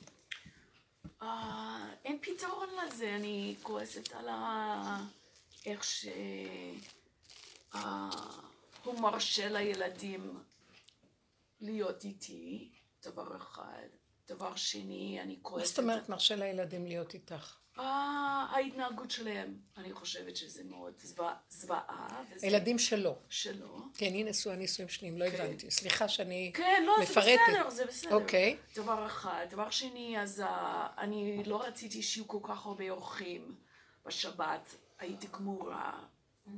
אה, אין פתרון לזה, אני כועסת על ה... איך ש... הוא מרשה לילדים להיות איתי, דבר אחד. דבר שני, אני מה כועסת... זאת אומרת מרשה לילדים להיות איתך? אה, ההתנהגות שלהם, אני חושבת שזה מאוד זוועה, הילדים שלו. שלו. כן, היא נשואה נישואים שניים, לא כן. הבנתי. סליחה שאני כן, לא, זה מפרטת. בסדר, זה בסדר. אוקיי. דבר אחד. דבר שני, אז אה, אני לא רציתי שיהיו כל כך הרבה אורחים בשבת. הייתי גמורה.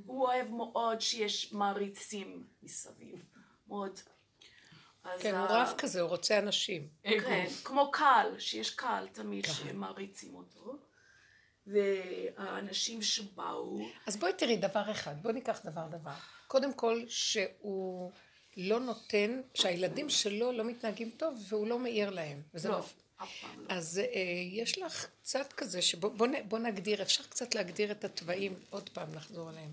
הוא אוהב מאוד שיש מעריצים מסביב. מאוד. כן, הוא אה, רב כזה, הוא רוצה אנשים. כן, כמו קהל, שיש קהל תמיד שמעריצים אותו. והאנשים שבאו, אז בואי תראי דבר אחד, בואי ניקח דבר דבר. קודם כל, שהוא לא נותן, שהילדים שלו לא מתנהגים טוב והוא לא מעיר להם. וזה לא, פעם לא. אז אה, יש לך קצת כזה, שבוא נגדיר, אפשר קצת להגדיר את התוואים, עוד פעם לחזור עליהם.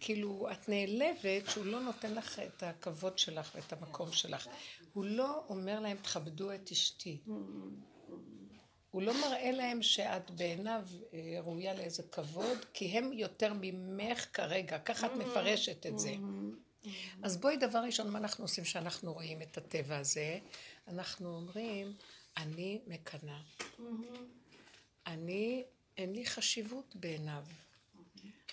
כאילו, את נעלבת שהוא לא נותן לך את הכבוד שלך ואת המקום שלך. הוא לא אומר להם, תכבדו את אשתי. הוא לא מראה להם שאת בעיניו אה, ראויה לאיזה כבוד, כי הם יותר ממך כרגע, ככה את מפרשת את זה. אז בואי דבר ראשון, מה אנחנו עושים שאנחנו רואים את הטבע הזה? אנחנו אומרים, אני מקנאה. אני, אין לי חשיבות בעיניו.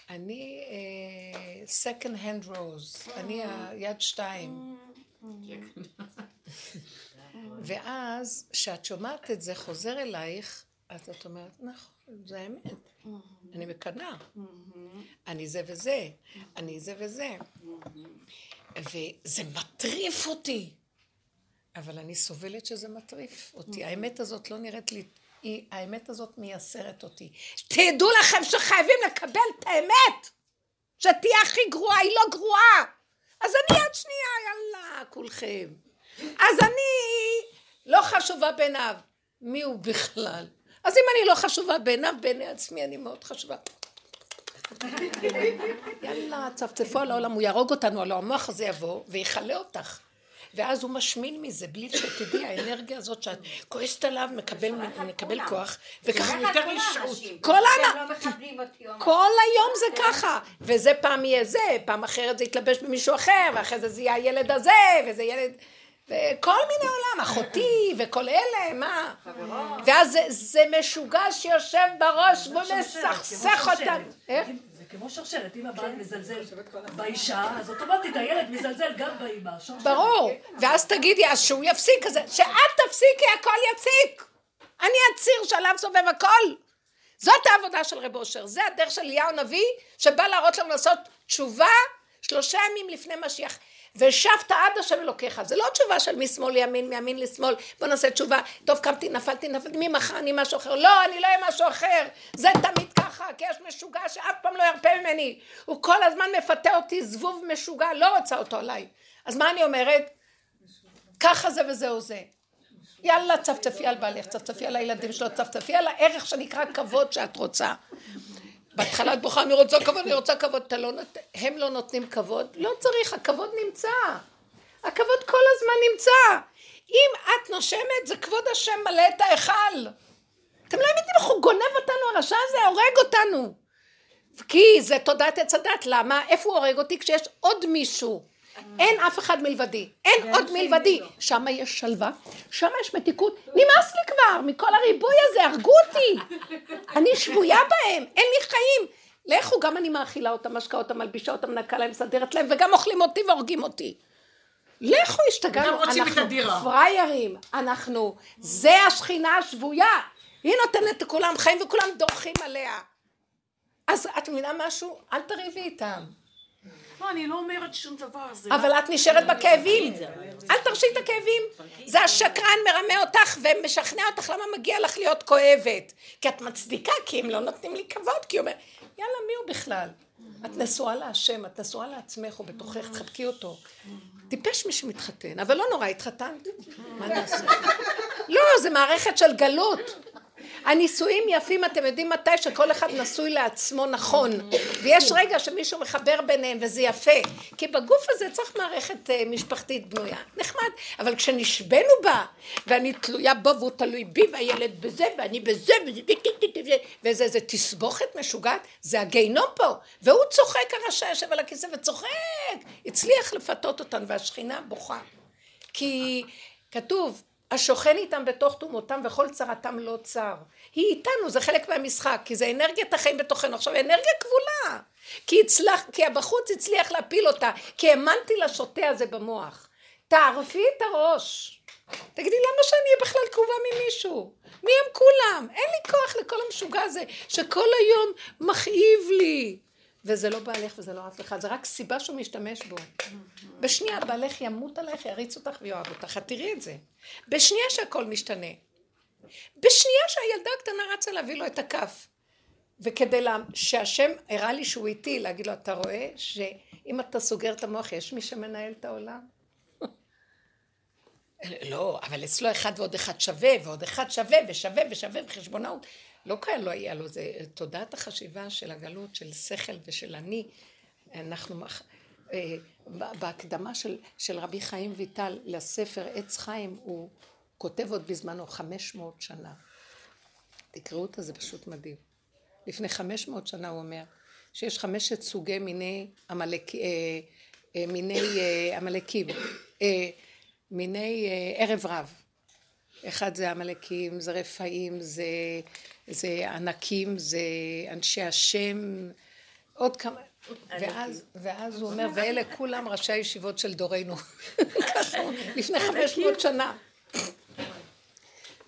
אני אה, second hand rose, אני היד שתיים. ואז, כשאת שומעת את זה חוזר אלייך, אז את אומרת, נכון, זה האמת. אני מקנאה. אני זה וזה, אני זה וזה. וזה מטריף אותי. אבל אני סובלת שזה מטריף אותי. האמת הזאת לא נראית לי, היא, האמת הזאת מייסרת אותי. תדעו לכם שחייבים לקבל את האמת! שתהיה הכי גרועה, היא לא גרועה! אז אני יד שנייה, יאללה, כולכם. אז אני לא חשובה בעיניו. מי הוא בכלל? אז אם אני לא חשובה בעיניו, בעיני עצמי אני מאוד חשובה. יאללה, צפצפו על העולם, הוא יהרוג אותנו, הלוא המוח הזה יבוא ויכלה אותך. ואז הוא משמין מזה, בלי שתדעי, האנרגיה הזאת שאת כועסת עליו, מקבל, מקבל כוח, וככה יותר רשעות. כל האנשים, לא כל היום זה ככה, וזה פעם יהיה זה, פעם אחרת זה יתלבש במישהו אחר, ואחרי זה זה יהיה הילד הזה, וזה ילד... וכל מיני עולם, אחותי, וכל אלה, מה? ואז זה, זה משוגע שיושב בראש ומסכסך אותם. איך? זה כמו שרשרת, אם הבעל מזלזל באישה, אז אוטומטית הילד מזלזל גם באימא. ברור, ואז תגידי, אז שהוא יפסיק, אז שאת תפסיקי, הכל יפסיק. אני הציר שעליו סובב הכל. זאת העבודה של רב אושר, זה הדרך של אליהו הנביא, שבא להראות לנו לעשות תשובה שלושה ימים לפני משיח. ושבת עד השם אלוקיך, זה לא תשובה של משמאל לימין, מימין לשמאל, בוא נעשה תשובה, טוב קמתי, נפלתי, נפלתי, ממחר אני משהו אחר, לא, אני לא אהיה משהו אחר, זה תמיד ככה, כי יש משוגע שאף פעם לא ירפה ממני, הוא כל הזמן מפתה אותי, זבוב משוגע, לא רוצה אותו עליי, אז מה אני אומרת? ככה זה וזהו זה. יאללה, צפצפי על בעלך, צפצפי על הילדים שלו, צפצפי על הערך שנקרא כבוד שאת רוצה. בהתחלה את בוכה, אני רוצה כבוד, אני רוצה כבוד. אתה לא נות... הם לא נותנים כבוד? לא צריך, הכבוד נמצא. הכבוד כל הזמן נמצא. אם את נושמת, זה כבוד השם מלא את ההיכל. אתם לא יודעים איך הוא גונב אותנו, הרשע הזה הורג אותנו. כי זה תודעת עץ הדת, למה? איפה הוא הורג אותי? כשיש עוד מישהו. אין אף אחד מלבדי, אין עוד מלבדי. שם יש שלווה, שם יש מתיקות. נמאס לי כבר מכל הריבוי הזה, הרגו אותי. אני שבויה בהם, אין לי חיים. לכו, גם אני מאכילה אותם, משקה אותם, מלבישה אותם, מנקה להם, מסדרת להם, וגם אוכלים אותי והורגים אותי. לכו, השתגענו, אנחנו. פריירים, אנחנו, זה השכינה השבויה. היא נותנת לכולם חיים וכולם דורכים עליה. אז את מבינה משהו? אל תריבי איתם. לא, אני לא אומרת שום דבר. אבל את נשארת בכאבים. אל תרשי את הכאבים. זה השקרן מרמה אותך ומשכנע אותך למה מגיע לך להיות כואבת. כי את מצדיקה, כי הם לא נותנים לי כבוד, כי הוא אומר, יאללה, מי הוא בכלל? את נשואה להשם, את נשואה לעצמך, או בתוכך, תחבקי אותו. טיפש מי שמתחתן, אבל לא נורא, התחתנת. מה נעשה? לא, זה מערכת של גלות. הנישואים יפים, אתם יודעים מתי שכל אחד נשוי לעצמו נכון, ויש רגע שמישהו מחבר ביניהם וזה יפה, כי בגוף הזה צריך מערכת אה, משפחתית בנויה, נחמד, אבל כשנשבנו בה, ואני תלויה בו והוא תלוי בי, והילד בזה, ואני בזה, וזה, וזה, וזה זה תסבוכת משוגעת, זה הגיהנום פה, והוא צוחק הרשע יושב על הכיסא וצוחק, הצליח לפתות אותן, והשכינה בוכה. כי כתוב, השוכן איתם בתוך תומותם וכל צרתם לא צר. היא איתנו, זה חלק מהמשחק, כי זה אנרגיית החיים בתוכנו. עכשיו, אנרגיה כבולה. כי, הצלח, כי הבחוץ הצליח להפיל אותה, כי האמנתי לשוטה הזה במוח. תערפי את הראש. תגידי, למה שאני אהיה בכלל קרובה ממישהו? מי הם כולם? אין לי כוח לכל המשוגע הזה, שכל היום מכאיב לי. וזה לא בעלך וזה לא אף אחד, זה רק סיבה שהוא משתמש בו. בשנייה בעלך ימות עלייך, יריץ אותך ויאהב אותך, את תראי את זה. בשנייה שהכל משתנה. בשנייה שהילדה הקטנה רצה להביא לו את הכף. וכדי לה... שהשם הראה לי שהוא איתי, להגיד לו, אתה רואה שאם אתה סוגר את המוח, יש מי שמנהל את העולם? *laughs* לא, אבל אצלו אחד ועוד אחד שווה, ועוד אחד שווה, ושווה ושווה, וחשבונאות. לא כאן לא היה לו, זה תודעת החשיבה של הגלות, של שכל ושל אני. אנחנו, מח- אה, בהקדמה של, של רבי חיים ויטל לספר עץ חיים, הוא כותב עוד בזמנו 500 שנה. תקראו אותה, זה פשוט מדהים. לפני 500 שנה הוא אומר שיש חמשת סוגי מיני עמלק, אה, אה, מיני עמלקים, מיני ערב רב. אחד זה עמלקים, זה רפאים, זה, זה ענקים, זה אנשי השם, עוד כמה... ואז, ואז הוא אומר, ואלה כולם ראשי הישיבות של דורנו. *laughs* לפני חמש מאות שנה.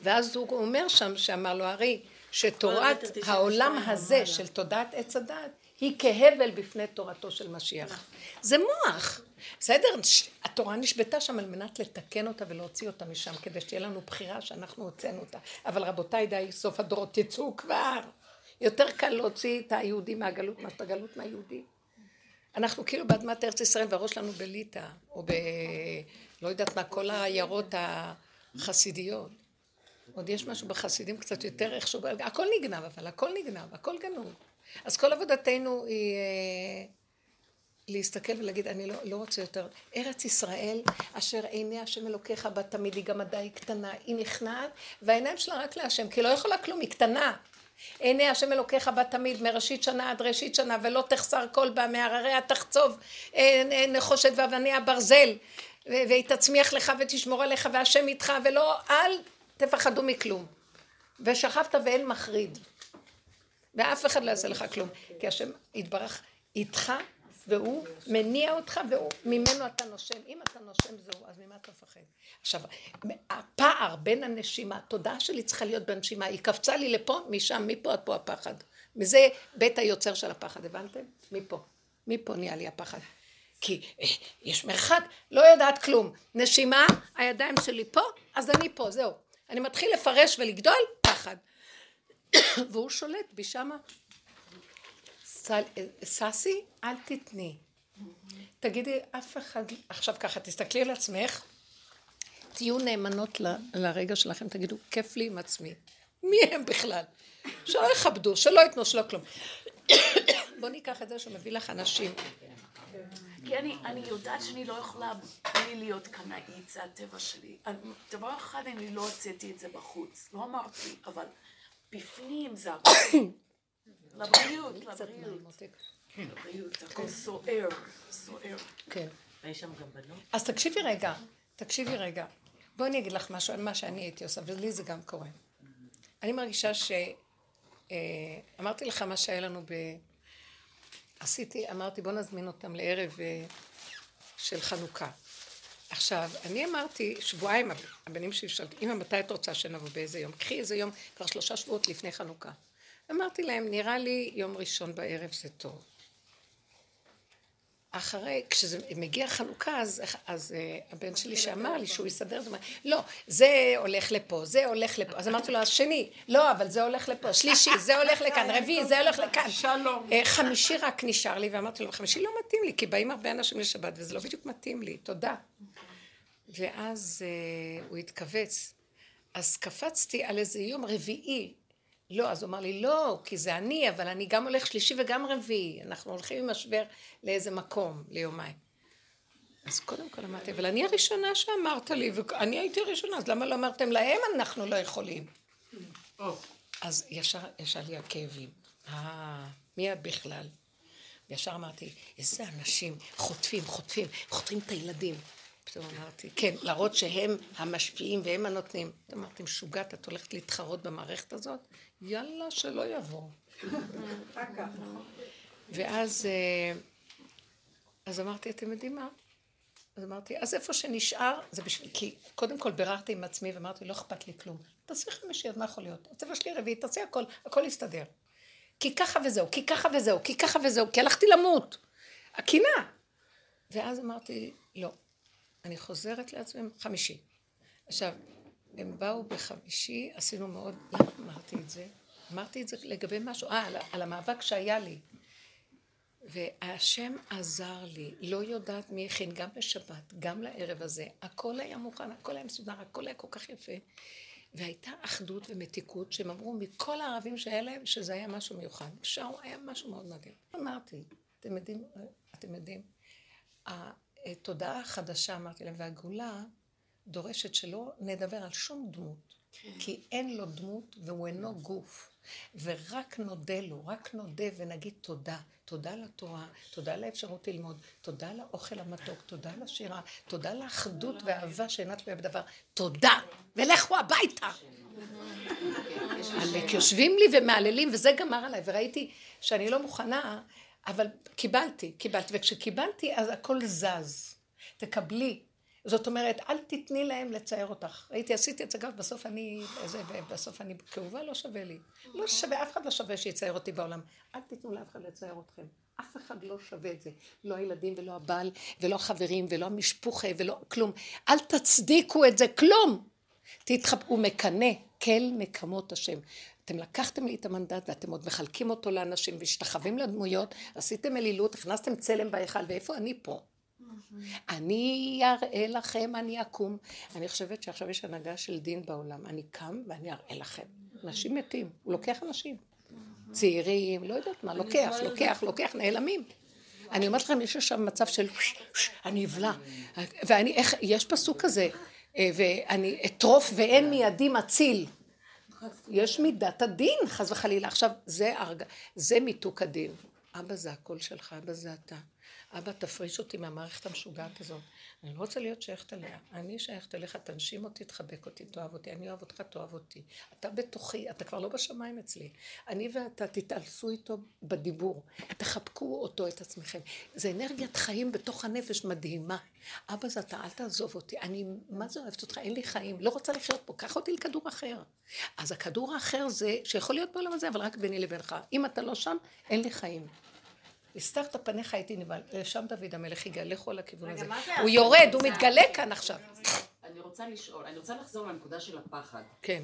ואז הוא אומר שם, שאמר לו, הרי שתורת העולם הזה של תודעת עץ הדת היא כהבל בפני תורתו של משיח. זה מוח. בסדר, התורה נשבתה שם על מנת לתקן אותה ולהוציא אותה משם, כדי שתהיה לנו בחירה שאנחנו הוצאנו אותה. אבל רבותיי, די, סוף הדורות תצאו כבר. יותר קל להוציא את היהודי מהגלות, מאשר את הגלות מהיהודי. אנחנו כאילו באדמת ארץ ישראל והראש שלנו בליטא, או ב... לא יודעת מה, כל העיירות החסידיות. עוד יש משהו בחסידים קצת יותר איכשהו, הכל נגנב, אבל הכל נגנב, הכל גנוב. אז כל עבודתנו היא אה, להסתכל ולהגיד, אני לא, לא רוצה יותר. ארץ ישראל, אשר עיני השם אלוקיך בה תמיד, היא גם עדיין קטנה, היא נכנעת, והעיניים שלה רק להשם, כי לא יכולה כלום, היא קטנה. עיני השם אלוקיך בה תמיד, מראשית שנה עד ראשית שנה, ולא תחסר כל בה, מהרריה תחצוב אה, נחושת ואבניה ברזל, והיא תצמיח לך ותשמור עליך, והשם איתך, ולא, אל תפחדו מכלום. ושכבת ואין מחריד. ואף אחד לא יעשה לך כלום. כי השם יתברך איתך, והוא מניע אותך, וממנו אתה נושם. אם אתה נושם זהו, אז ממה אתה מפחד? עכשיו, הפער בין הנשימה, התודעה שלי צריכה להיות בנשימה, היא קפצה לי לפה, משם, מפה עד פה הפחד. מזה בית היוצר של הפחד, הבנתם? מפה. מפה נהיה לי הפחד. כי אה, יש מרחק, לא יודעת כלום. נשימה, הידיים שלי פה, אז אני פה, זהו. אני מתחיל לפרש ולגדול, פחד. והוא שולט בי שמה. ססי, אל תתני. תגידי, אף אחד... עכשיו ככה, תסתכלי על עצמך, תהיו נאמנות ל, לרגע שלכם, תגידו, כיף לי עם עצמי. מי הם בכלל? שלא יכבדו, שלא ייתנו, שלא כלום. בוא ניקח את זה שמביא לך אנשים. כי אני, אני יודעת שאני לא יכולה בלי להיות קנאית, זה הטבע שלי. דבר אחד, אני לא הוצאתי את זה בחוץ. לא אמרתי, אבל בפנים זה הכל. *coughs* לבריאות, לבריאות. לבריאות, הכל סוער, סוער. כן. אז תקשיבי רגע, תקשיבי רגע. בואי אני אגיד לך משהו על מה שאני הייתי עושה, ולי זה גם קורה. אני מרגישה ש... אה, אמרתי לך מה שהיה לנו ב... עשיתי, אמרתי בוא נזמין אותם לערב אה, של חנוכה. עכשיו, אני אמרתי, שבועיים, הבנים שלי שאלתי, אמא, מתי את רוצה שנבוא באיזה יום? קחי איזה יום, כבר שלושה שבועות לפני חנוכה. אמרתי להם, נראה לי יום ראשון בערב זה טוב. אחרי, כשזה מגיע חנוכה, אז, אז uh, הבן שלי שאמר לי שהוא יסדר, הוא לא, זה הולך לפה, זה הולך לפה. אז אמרתי לו, השני, לא, אבל זה הולך לפה, שלישי, זה הולך לכאן, *laughs* רביעי, זה הולך לכאן. שלום. Uh, חמישי רק נשאר לי, ואמרתי לו, חמישי לא מתאים לי, כי באים הרבה אנשים לשבת, וזה לא בדיוק מתאים לי, תודה. ואז uh, הוא התכווץ. אז קפצתי על איזה יום רביעי, לא, אז הוא אמר לי, לא, כי זה אני, אבל אני גם הולך שלישי וגם רביעי. אנחנו הולכים עם משבר לאיזה מקום, ליומיים. אז קודם כל אמרתי, אבל אני הראשונה שאמרת לי, ואני הייתי הראשונה, אז למה לא אמרתם להם אנחנו לא יכולים? אז ישר, ישר לי הכאבים. אה, מי את בכלל? וישר אמרתי, איזה אנשים חוטפים, חוטפים, חוטפים את הילדים. פתאום אמרתי, כן, להראות שהם המשפיעים והם הנותנים. אמרתי, משוגעת, את הולכת להתחרות במערכת הזאת? יאללה, שלא יבוא. ואז אה, אז אמרתי, אתם יודעים מה? אז אמרתי, אז איפה שנשאר, זה בשביל, כי קודם כל ביררתי עם עצמי ואמרתי, לא אכפת לי כלום. תעשי חמישי, אז מה יכול להיות? הצבע שלי רביעי, תעשי הכל, הכל יסתדר. כי ככה וזהו, כי ככה וזהו, כי ככה וזהו, כי הלכתי למות. הקינה. ואז אמרתי, לא, אני חוזרת לעצמי חמישי. עכשיו, הם באו בחמישי, עשינו מאוד, למה אמרתי את זה? אמרתי את זה לגבי משהו, אה, על, על המאבק שהיה לי. והשם עזר לי, לא יודעת מי הכין, גם בשבת, גם לערב הזה, הכל היה מוכן, הכל היה מסודר, הכל היה כל כך יפה. והייתה אחדות ומתיקות שהם אמרו מכל הערבים שהיה להם שזה היה משהו מיוחד. אפשר, היה משהו מאוד מדהים. אמרתי, אתם יודעים, אתם יודעים, התודעה החדשה, אמרתי להם, והגאולה דורשת שלא נדבר על שום דמות, כי אין לו דמות והוא אינו גוף. ורק נודה לו, רק נודה ונגיד תודה. תודה לתורה, תודה לאפשרות ללמוד, תודה לאוכל המתוק, תודה לשירה, תודה לאחדות והאהבה שאינה תלויה בדבר. תודה! ולכו הביתה! עלק יושבים לי ומהללים, וזה גמר עליי, וראיתי שאני לא מוכנה, אבל קיבלתי, קיבלתי, וכשקיבלתי אז הכל זז. תקבלי. זאת אומרת, אל תתני להם לצייר אותך. ראיתי, עשיתי את זה גם, בסוף אני, זה, בסוף אני כאובה, לא שווה לי. לא שווה, אף אחד לא שווה שיצייר אותי בעולם. אל תיתנו לאף אחד לצייר אתכם. אף אחד לא שווה את זה. לא הילדים ולא הבעל, ולא החברים, ולא המשפוחה, ולא כלום. אל תצדיקו את זה, כלום. תתחבקו, מקנא, כל מקמות השם. אתם לקחתם לי את המנדט ואתם עוד מחלקים אותו לאנשים והשתחווים לדמויות, עשיתם אלילות, הכנסתם צלם בהיכל, ואיפה אני פה? אני אראה לכם, אני אקום. אני חושבת שעכשיו יש הנהגה של דין בעולם. אני קם ואני אראה לכם. אנשים מתים, הוא לוקח אנשים. צעירים, לא יודעת מה, לוקח, לוקח, לוקח, נעלמים. אני אומרת לכם, יש עכשיו מצב של אני אבלע. ואני, איך, יש פסוק כזה, אה, ואני אטרוף ואין מידי מציל. יש מידת הדין, חס וחלילה. עכשיו, זה, הרג... זה מיתוק הדין. אבא זה הקול שלך, אבא זה אתה. אבא, תפריש אותי מהמערכת המשוגעת הזאת. אני לא רוצה להיות שייכת אליה. אני שייכת אליך, תנשים אותי, תחבק אותי, תאהב אותי. אני אוהב אותך, תאהב אותי. אתה בתוכי, אתה כבר לא בשמיים אצלי. אני ואתה תתעלסו איתו בדיבור. תחבקו אותו, את עצמכם. זה אנרגיית חיים בתוך הנפש מדהימה. אבא זה אתה, אל תעזוב אותי. אני, מה זה אוהבת אותך? אין לי חיים. לא רוצה לחיות פה. קח אותי לכדור אחר. אז הכדור האחר זה, שיכול להיות בעולם הזה, אבל רק ביני לבינך. אם אתה לא שם, אין לי חיים. הסתר את פניך הייתי נבהל, שם דוד המלך הגיע, לכו על הכיוון הזה. הוא יורד, הוא מתגלה כאן עכשיו. אני רוצה לשאול, אני רוצה לחזור לנקודה של הפחד. כן.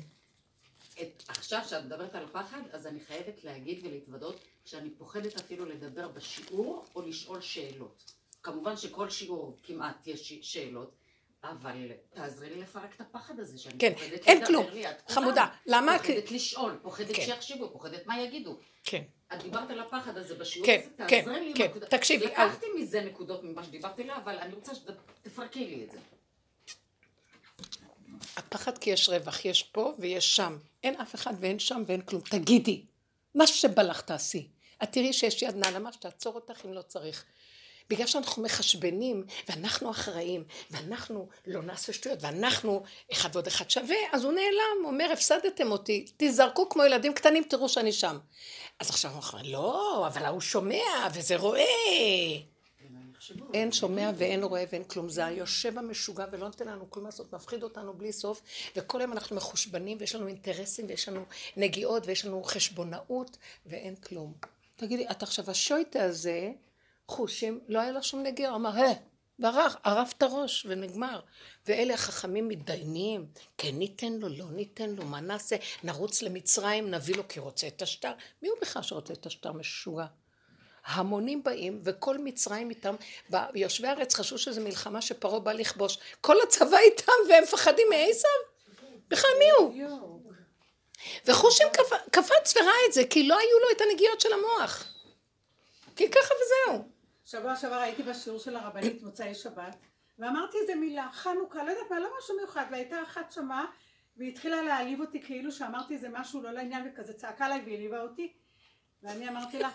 את, עכשיו שאת מדברת על הפחד, אז אני חייבת להגיד ולהתוודות שאני פוחדת אפילו לדבר בשיעור או לשאול שאלות. כמובן שכל שיעור כמעט יש שאלות, אבל תעזרי לי לפרק את הפחד הזה, שאני כן, פוחדת לדבר כלום. ליד כולם. חמודה, למה? פוחדת לשאול, פוחדת כן. שיחשבו, פוחדת מה יגידו. כן. את דיברת על הפחד הזה בשיעור כן, הזה, כן, תעזרי לי כן. עם הנקודה. תקשיבי, לקחתי מזה נקודות ממה שדיברתי עליה, אבל אני רוצה שתפרקי לי את זה. הפחד כי יש רווח, יש פה ויש שם. אין אף אחד ואין שם ואין כלום. תגידי, מה שבא לך תעשי. את תראי שיש יד נעלמה שתעצור אותך אם לא צריך. בגלל שאנחנו מחשבנים, ואנחנו אחראים, ואנחנו לא נעשה שטויות, ואנחנו אחד ועוד אחד שווה, אז הוא נעלם, הוא אומר, הפסדתם אותי, תזרקו כמו ילדים קטנים, תראו שאני שם. אז עכשיו הוא אומר, לא, אבל ההוא שומע, וזה רואה. אין שומע ואין רואה ואין כלום. זה היושב המשוגע ולא נותן לנו כלום לעשות, מפחיד אותנו בלי סוף, וכל היום אנחנו מחושבנים ויש לנו אינטרסים ויש לנו נגיעות ויש לנו חשבונאות ואין כלום. תגידי, את עכשיו השויטה הזה, חושים, לא היה לו שום נגיעה, הוא אמר, אה, ברח, ערף את הראש ונגמר. ואלה החכמים מתדיינים, כן ניתן לו, לא ניתן לו, מה נעשה? נרוץ למצרים, נביא לו כי רוצה את השטר. מי הוא בכלל שרוצה את השטר משוגע? המונים באים, וכל מצרים איתם, יושבי הארץ חשבו שזו מלחמה שפרעה בא לכבוש. כל הצבא איתם, והם מפחדים מעשיו? בכלל מי הוא? וחושים קפ- קפץ וראה את זה, כי לא היו לו את הנגיעות של המוח. כי ככה וזהו. שבוע שעבר הייתי בשיעור של הרבנית מוצאי שבת, ואמרתי איזה מילה, חנוכה, לא יודעת מה, לא משהו מיוחד, והייתה אחת שמה, והיא התחילה להעליב אותי כאילו שאמרתי איזה משהו לא לעניין, וכזה צעקה עליי והעליבה אותי, ואני אמרתי לה,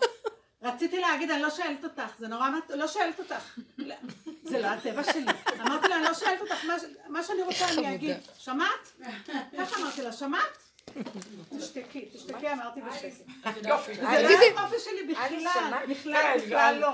רציתי להגיד, אני לא שואלת אותך, זה נורא, לא שואלת אותך, זה לא הטבע שלי. אמרתי לה, אני לא שואלת אותך, מה מה שאני רוצה אני. אגיד. שמעת? ככה אמרתי לה, שמעת? תשתקי, תשתקי, אמרתי בשקט. יופי. זה לא תגידי. האופי שלי בכלל? בכלל, בכלל לא.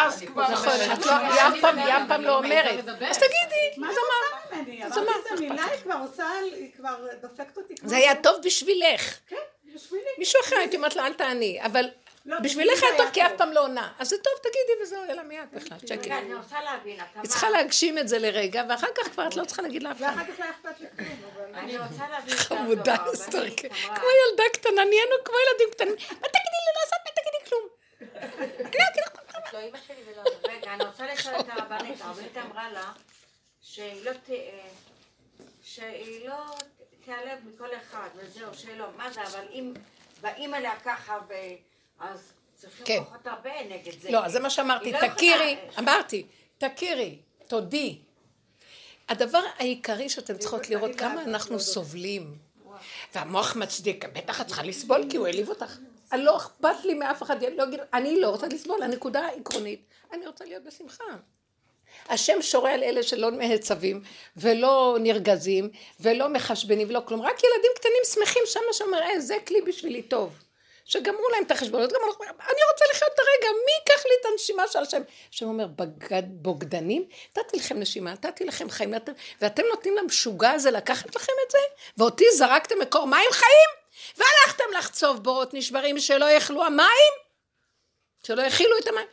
אז כבר... נכון, את לא, היא אף פעם, היא אף פעם לא אומרת. אז תגידי, מה את. רוצה ממני? אמרתי אמרת. איזה מילה, היא כבר עושה, היא כבר דופקת אותי. זה היה טוב בשבילך. כן, בשבילי. מישהו אחר הייתי אומרת לה, אל תעני, אבל לא, בשבילך בשבילי היה זה טוב כי אף. פעם לא עונה. אז זה טוב, תגידי וזהו, יאללה מיד בכלל, שקט. אני רוצה להבין, אתה היא צריכה? להגשים את זה לרגע, ואחר כך כבר את לא צריכה להגיד לאף אחד. ואחר כך לא אכפת לי כלום, אבל... אני רוצה להבין, חמודה אסתר, אמרה- כמו ילדה קטנה, נהיינו כמו ילדים קטנים. מה תגידי לי לעשות? מה תגידי כלום? לא, שלי ולא... רגע, אני רוצה לשאול את הרבנית, הרבנית אמרה לה שהיא לא שהיא לא תיעלב מכל אחד, וזהו, שלא, מה זה, אבל אם באים אליה ככה, ו... אז צריכים כן. כוחות הרבה נגד זה. לא, אז זה מה שאמרתי, לא תכירי, אמרתי, תכירי, תודי. הדבר העיקרי שאתן צריכות לראות כמה אנחנו סובלים. והמוח מצדיק, בטח את צריכה לסבול כי הוא העליב אותך. לא אכפת לי מאף אחד, אני לא, אני לא רוצה לסבול, הנקודה העקרונית, אני רוצה להיות בשמחה. השם שורה על אלה שלא מהצבים ולא נרגזים ולא מחשבנים ולא כלום, רק ילדים קטנים שמחים שמה שאומר, אה, זה כלי בשבילי טוב. שגמרו להם את החשבונות, גם אנחנו, אני רוצה לחיות את הרגע, מי ייקח לי את הנשימה של השם? השם אומר, בגד, בוגדנים, נתתי לכם נשימה, נתתי לכם חיים, נתתי, ואתם נותנים למשוגע הזה לקחת לכם את זה? ואותי זרקתם מקור מים חיים? והלכתם לחצוב בורות נשברים שלא יכלו המים? שלא יכילו את המים?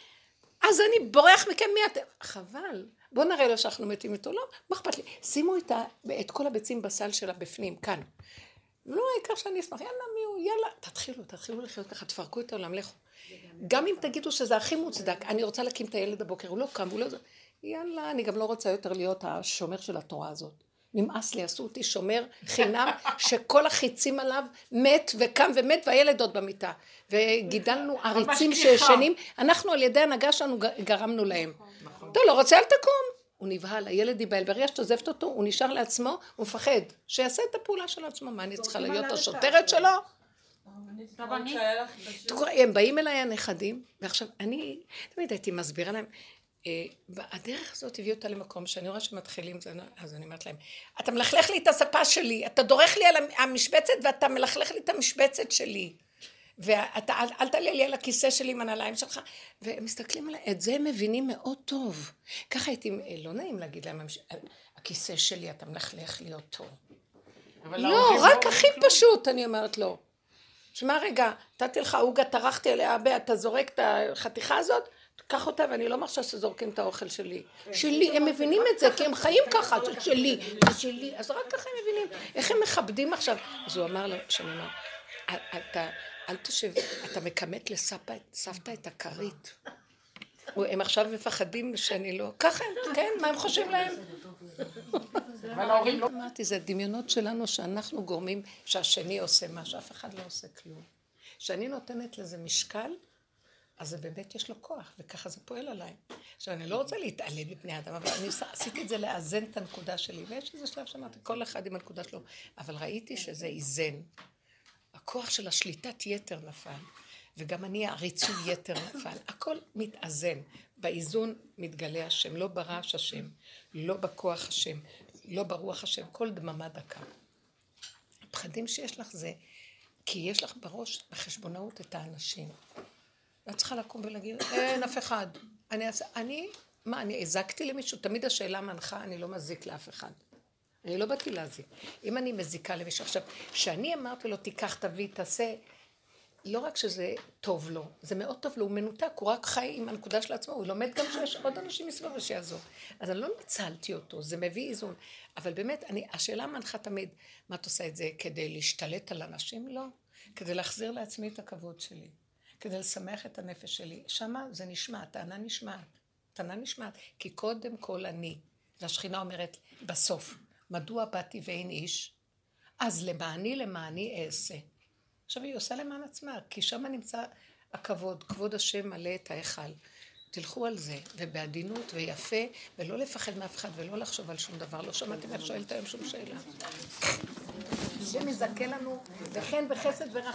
אז אני בורח מכם מי אתם? חבל. בואו נראה לו שאנחנו מתים איתו, לא, מה אכפת לי? שימו את, ה, את כל הביצים בסל שלה בפנים, כאן. לא, העיקר שאני אשמח, יאללה מי הוא, יאללה, תתחילו, תתחילו לחיות ככה, תפרקו את העולם, לכו. גם אם תגידו שזה הכי מוצדק, אני רוצה להקים את הילד הבוקר, הוא לא קם, הוא לא... יאללה, אני גם לא רוצה יותר להיות השומר של התורה הזאת. נמאס לי, עשו אותי שומר חינם, *laughs* שכל החיצים עליו מת וקם ומת, והילד עוד במיטה. וגידלנו עריצים שישנים, אנחנו על ידי הנהגה שלנו גרמנו להם. אתה לא רוצה, אל תקום. הוא נבהל, הילד ייבהל, ברגע שאת עוזבת אותו, הוא נשאר לעצמו, הוא מפחד, שיעשה את הפעולה של עצמו, מה אני צריכה להיות השוטרת שלו? הם באים אליי הנכדים, ועכשיו אני תמיד הייתי מסבירה להם, אה, הדרך הזאת הביא אותה למקום שאני רואה שמתחילים, אז אני אומרת להם, אתה מלכלך לי את הספה שלי, אתה דורך לי על המשבצת ואתה מלכלך לי את המשבצת שלי. ואתה, אל, אל תעלה לי על הכיסא שלי עם הנעליים שלך, והם מסתכלים עליי, את זה הם מבינים מאוד טוב. ככה הייתי, לא נעים להגיד להם, הכיסא שלי, אתה מלכלך לי אותו. לא, רק הכי פשוט, אני אומרת לו. שמע רגע, נתתי לך עוגה, טרחתי עליה, אתה זורק את החתיכה הזאת, קח אותה, ואני לא מרשה שזורקים את האוכל שלי. שלי, הם מבינים את זה, כי הם חיים ככה, שלי, זה שלי, אז רק ככה הם מבינים. איך הם מכבדים עכשיו? אז הוא אמר לו, שאני אומר, אתה... אל תשב, אתה מכמת לסבתא את הכרית. הם עכשיו מפחדים שאני לא... ככה הם, כן, מה הם חושבים להם? אמרתי, זה דמיונות שלנו שאנחנו גורמים שהשני עושה משהו, אף אחד לא עושה כלום. כשאני נותנת לזה משקל, אז זה באמת יש לו כוח, וככה זה פועל עליי. עכשיו, אני לא רוצה להתעלם מפני אדם, אבל אני עשיתי את זה לאזן את הנקודה שלי, ויש איזה שלב שאמרתי, כל אחד עם הנקודה שלו, אבל ראיתי שזה איזן. הכוח של השליטת יתר נפל, וגם אני העריצות יתר נפל. הכל מתאזן. באיזון מתגלה השם, לא ברעש השם, לא בכוח השם, לא ברוח השם, כל דממה דקה. הפחדים שיש לך זה כי יש לך בראש, בחשבונאות, את האנשים. ואת צריכה לקום ולהגיד, אין אף אחד. אני, אני, מה, אני הזקתי למישהו? תמיד השאלה מנחה, אני לא מזיק לאף אחד. אני לא באתי להזיק. אם אני מזיקה למישהו, עכשיו, כשאני אמרתי לו, תיקח, תביא, תעשה, לא רק שזה טוב לו, זה מאוד טוב לו, הוא מנותק, הוא רק חי עם הנקודה של עצמו, הוא לומד גם שיש עוד אנשים מסביבו שיעזור. אז אני לא ניצלתי אותו, זה מביא איזון. אבל באמת, אני, השאלה מנחה תמיד, מה את עושה את זה כדי להשתלט על אנשים? לא. כדי להחזיר לעצמי את הכבוד שלי. כדי לשמח את הנפש שלי. שמה זה נשמע, טענה נשמעת. טענה נשמעת, כי קודם כל אני. והשכינה אומרת, בסוף. מדוע באתי ואין איש? אז למעני למעני אעשה. עכשיו היא עושה למען עצמה, כי שם נמצא הכבוד, כבוד השם מלא את ההיכל. תלכו על זה, ובעדינות ויפה, ולא לפחד מאף אחד, ולא לחשוב על שום דבר. לא שמעתי מה שואלת היום שום שאלה. השם יזכה לנו, וכן בחסד ורחמים.